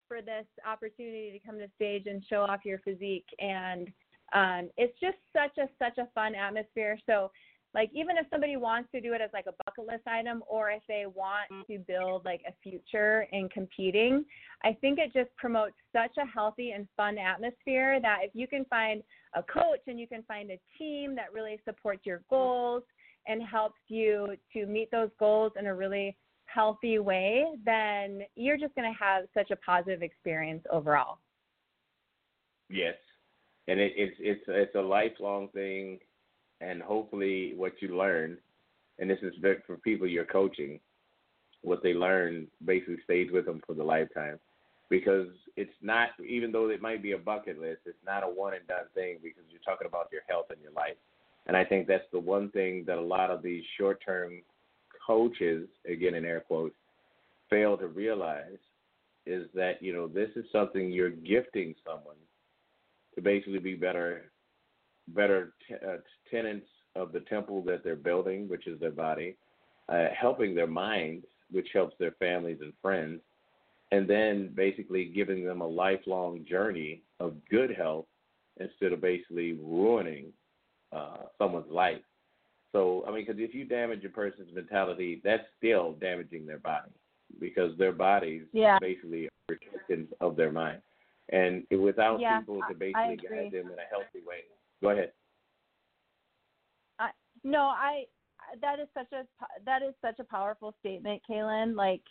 for this opportunity to come to stage and show off your physique. And um it's just such a such a fun atmosphere. So like even if somebody wants to do it as like a bucket list item or if they want mm. to build like a future in competing i think it just promotes such a healthy and fun atmosphere that if you can find a coach and you can find a team that really supports your mm. goals and helps you to meet those goals in a really healthy way then you're just going to have such a positive experience overall. Yes. And it, it's it's it's a lifelong thing and hopefully what you learn, and this is for people you're coaching, what they learn basically stays with them for the lifetime. Because it's not, even though it might be a bucket list, it's not a one and done thing because you're talking about your health and your life. And I think that's the one thing that a lot of these short term coaches, again in air quotes, fail to realize is that, you know, this is something you're gifting someone to basically be better better t- uh, tenants of the temple that they're building, which is their body, uh, helping their minds, which helps their families and friends, and then basically giving them a lifelong journey of good health instead of basically ruining uh, someone's life. So, I mean, because if you damage a person's mentality, that's still damaging their body because their bodies yeah. basically are reflections of their mind. And without yeah, people to basically guide them in a healthy way, Go ahead. No, I that is such a that is such a powerful statement, Kaylin. Like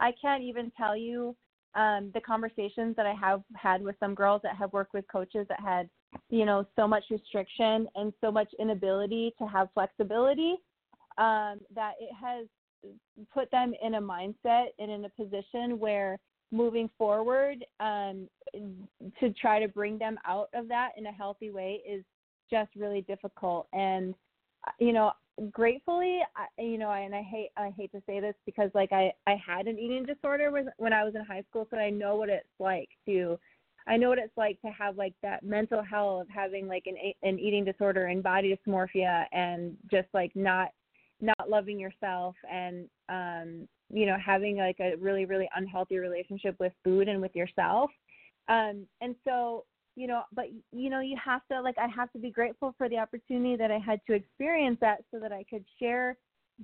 I can't even tell you um, the conversations that I have had with some girls that have worked with coaches that had, you know, so much restriction and so much inability to have flexibility um, that it has put them in a mindset and in a position where moving forward um, to try to bring them out of that in a healthy way is just really difficult. And you know, gratefully, I, you know, and I hate I hate to say this because like I I had an eating disorder when when I was in high school, so I know what it's like to I know what it's like to have like that mental hell of having like an an eating disorder and body dysmorphia and just like not not loving yourself and um you know having like a really really unhealthy relationship with food and with yourself um and so you know but you know you have to like i have to be grateful for the opportunity that i had to experience that so that i could share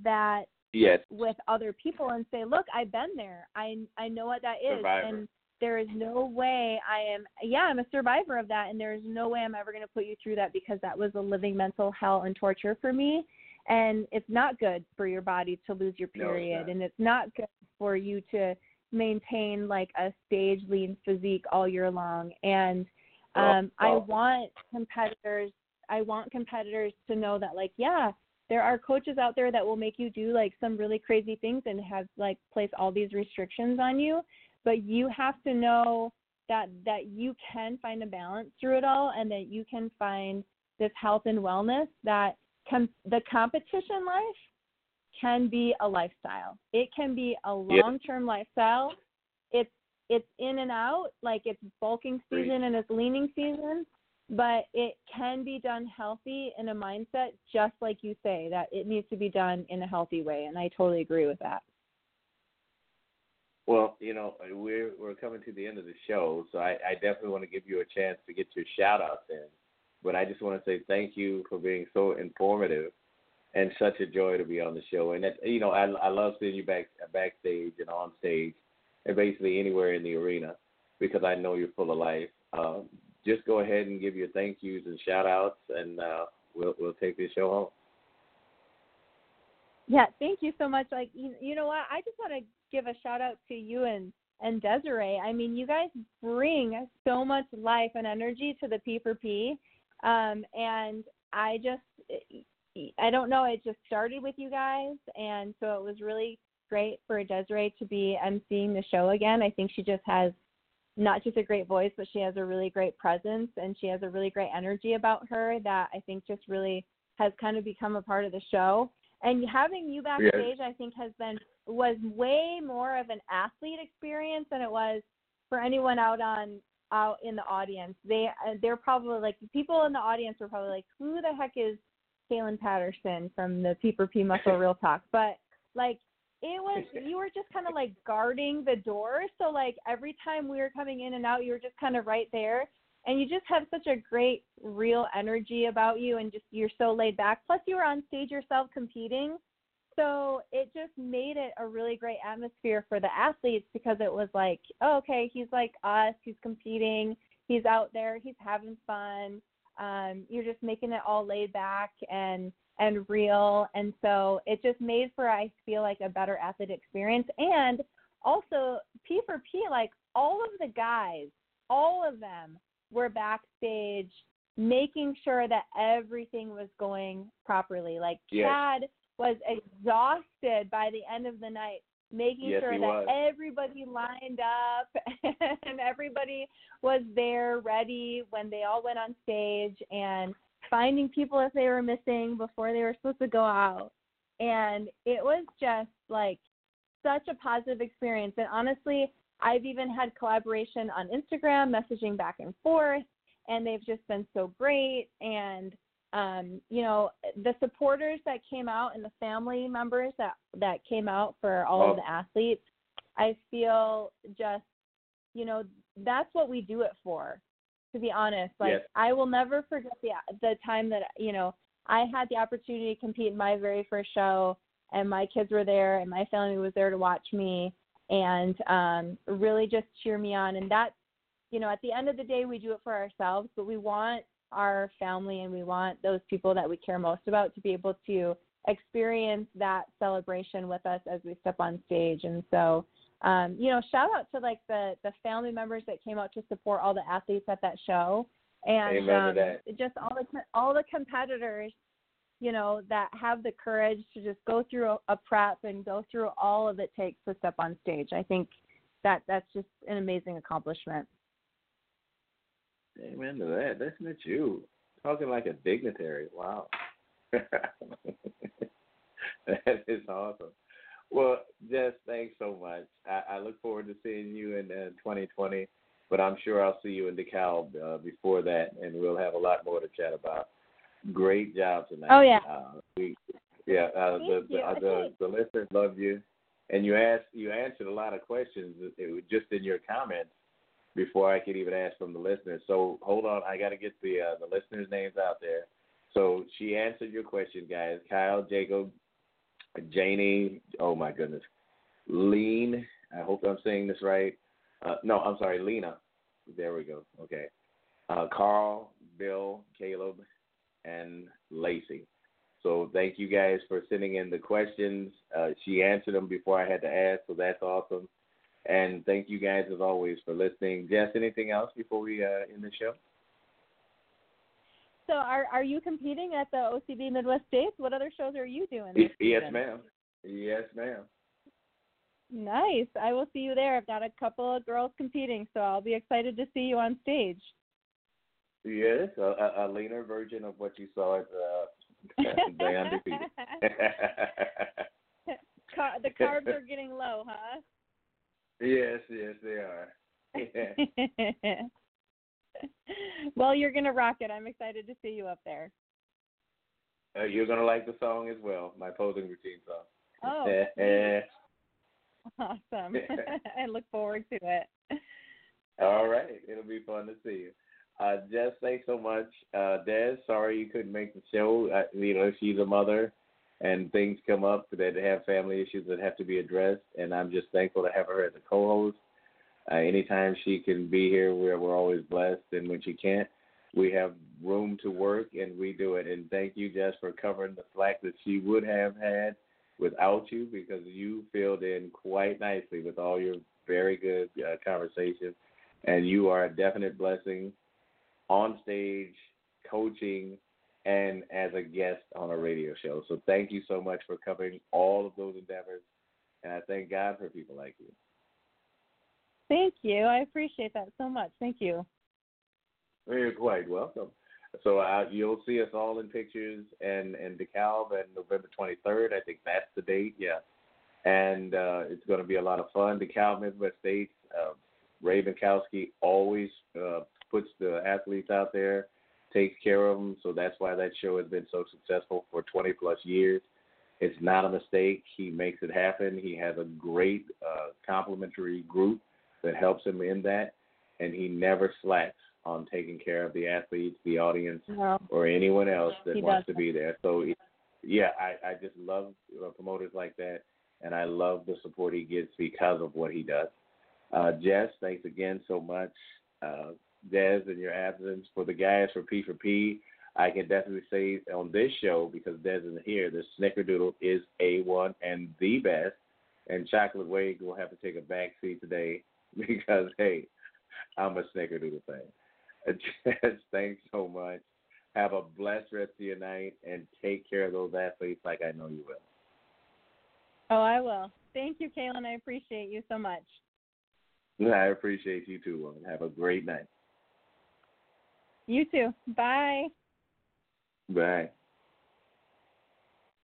that yes. with other people and say look i've been there i i know what that is survivor. and there is no way i am yeah i'm a survivor of that and there is no way i'm ever going to put you through that because that was a living mental hell and torture for me and it's not good for your body to lose your period no, and it's not good for you to maintain like a stage lean physique all year long. And um oh, oh. i want competitors i want competitors to know that like yeah there are coaches out there that will make you do like some really crazy things and have like place all these restrictions on you. But you have to know that that you can find a balance through it all and that you can find this health and wellness that com- the competition life can be a lifestyle. It can be a long-term lifestyle. It's it's in and out, like it's bulking season and it's leaning season, but it can be done healthy in a mindset just like you say that it needs to be done in a healthy way and I totally agree with that. Well, you know, we're we're coming to the end of the show, so I, I definitely want to give you a chance to get your shout outs in. But I just want to say thank you for being so informative and such a joy to be on the show. And you know, I I love seeing you back backstage and on stage, and basically anywhere in the arena, because I know you're full of life. Um, just go ahead and give your thank yous and shout outs, and uh, we'll we'll take this show home. Yeah, thank you so much. Like you, you know what, I just want to give a shout out to you and and Desiree. I mean, you guys bring so much life and energy to the P for P, um, and I just I don't know. It just started with you guys, and so it was really great for Desiree to be emceeing the show again. I think she just has not just a great voice, but she has a really great presence and she has a really great energy about her that I think just really has kind of become a part of the show. And having you backstage, yes. I think, has been was way more of an athlete experience than it was for anyone out on out in the audience. They uh, they're probably like people in the audience were probably like, who the heck is Kaylin Patterson from the P P Muscle Real Talk? But like it was you were just kind of like guarding the door so like every time we were coming in and out you were just kind of right there and you just have such a great real energy about you and just you're so laid back plus you were on stage yourself competing so it just made it a really great atmosphere for the athletes because it was like oh, okay he's like us he's competing he's out there he's having fun um you're just making it all laid back and and real. And so it just made for, I feel like, a better athlete experience. And also, P for P, like all of the guys, all of them were backstage making sure that everything was going properly. Like yes. Chad was exhausted by the end of the night making yes, sure that was. everybody lined up and everybody was there ready when they all went on stage and finding people if they were missing before they were supposed to go out. And it was just like such a positive experience. And honestly, I've even had collaboration on Instagram, messaging back and forth, and they've just been so great. And um, you know, the supporters that came out and the family members that that came out for all oh. of the athletes, I feel just, you know, that's what we do it for to be honest. Like yes. I will never forget the the time that you know I had the opportunity to compete in my very first show, and my kids were there, and my family was there to watch me, and um, really just cheer me on. And that's, you know, at the end of the day, we do it for ourselves, but we want our family and we want those people that we care most about to be able to experience that celebration with us as we step on stage. And so um, you know, shout out to like the the family members that came out to support all the athletes at that show, and um, just all the all the competitors, you know, that have the courage to just go through a, a prep and go through all of it takes to step on stage. I think that that's just an amazing accomplishment. Amen to that. Listen at you talking like a dignitary. Wow, that is awesome. Well, Jess, thanks so much. I, I look forward to seeing you in uh, 2020, but I'm sure I'll see you in DeKalb uh, before that, and we'll have a lot more to chat about. Great job tonight. Oh yeah. Uh, we, yeah. Uh, the the, uh, the the listeners love you, and you asked you answered a lot of questions it was just in your comments before I could even ask from the listeners. So hold on, I got to get the uh, the listeners' names out there. So she answered your question, guys. Kyle, Jacob, Janie, oh my goodness, Lean. I hope I'm saying this right. Uh, no, I'm sorry, Lena. There we go. Okay. Uh, Carl, Bill, Caleb, and Lacey. So thank you guys for sending in the questions. Uh, she answered them before I had to ask, so that's awesome. And thank you guys as always for listening. Jess, anything else before we uh, end the show? So are are you competing at the OCB Midwest States? What other shows are you doing? yes, season? ma'am. Yes, ma'am. Nice. I will see you there. I've got a couple of girls competing, so I'll be excited to see you on stage. Yes, a, a leaner version of what you saw at uh, the undefeated. the carbs are getting low, huh? Yes, yes, they are. well, you're gonna rock it. I'm excited to see you up there. Uh, you're gonna like the song as well, my posing routine song. Oh, awesome! I look forward to it. All right, it'll be fun to see you. Uh, Jess, thanks so much. Uh, Des, sorry you couldn't make the show. Uh, you know, she's a mother, and things come up that have family issues that have to be addressed, and I'm just thankful to have her as a co-host. Uh, anytime she can be here, we're we're always blessed, and when she can't, we have room to work, and we do it. And thank you, Jess, for covering the slack that she would have had without you, because you filled in quite nicely with all your very good uh, conversation, and you are a definite blessing on stage, coaching, and as a guest on a radio show. So thank you so much for covering all of those endeavors, and I thank God for people like you. Thank you. I appreciate that so much. Thank you. You're quite welcome. So uh, you'll see us all in pictures and and DeKalb and November 23rd. I think that's the date. Yeah, and uh, it's going to be a lot of fun. DeKalb Midwest States. Uh, Ray Bienkowski always uh, puts the athletes out there, takes care of them. So that's why that show has been so successful for 20 plus years. It's not a mistake. He makes it happen. He has a great uh, complimentary group that helps him in that, and he never slacks on taking care of the athletes, the audience, no. or anyone else that he wants doesn't. to be there. So, yeah, I, I just love promoters like that, and I love the support he gets because of what he does. Uh, Jess, thanks again so much. Uh, Des, in your absence, for the guys for P for P, I can definitely say on this show because Des isn't here, the Snickerdoodle is a one and the best. And Chocolate Wade will have to take a back seat today because hey, I'm a Snickerdoodle fan. Jess, thanks so much. Have a blessed rest of your night and take care of those athletes like I know you will. Oh, I will. Thank you, Kaylin. I appreciate you so much. I appreciate you too, woman. Have a great night. You too. Bye. Bye.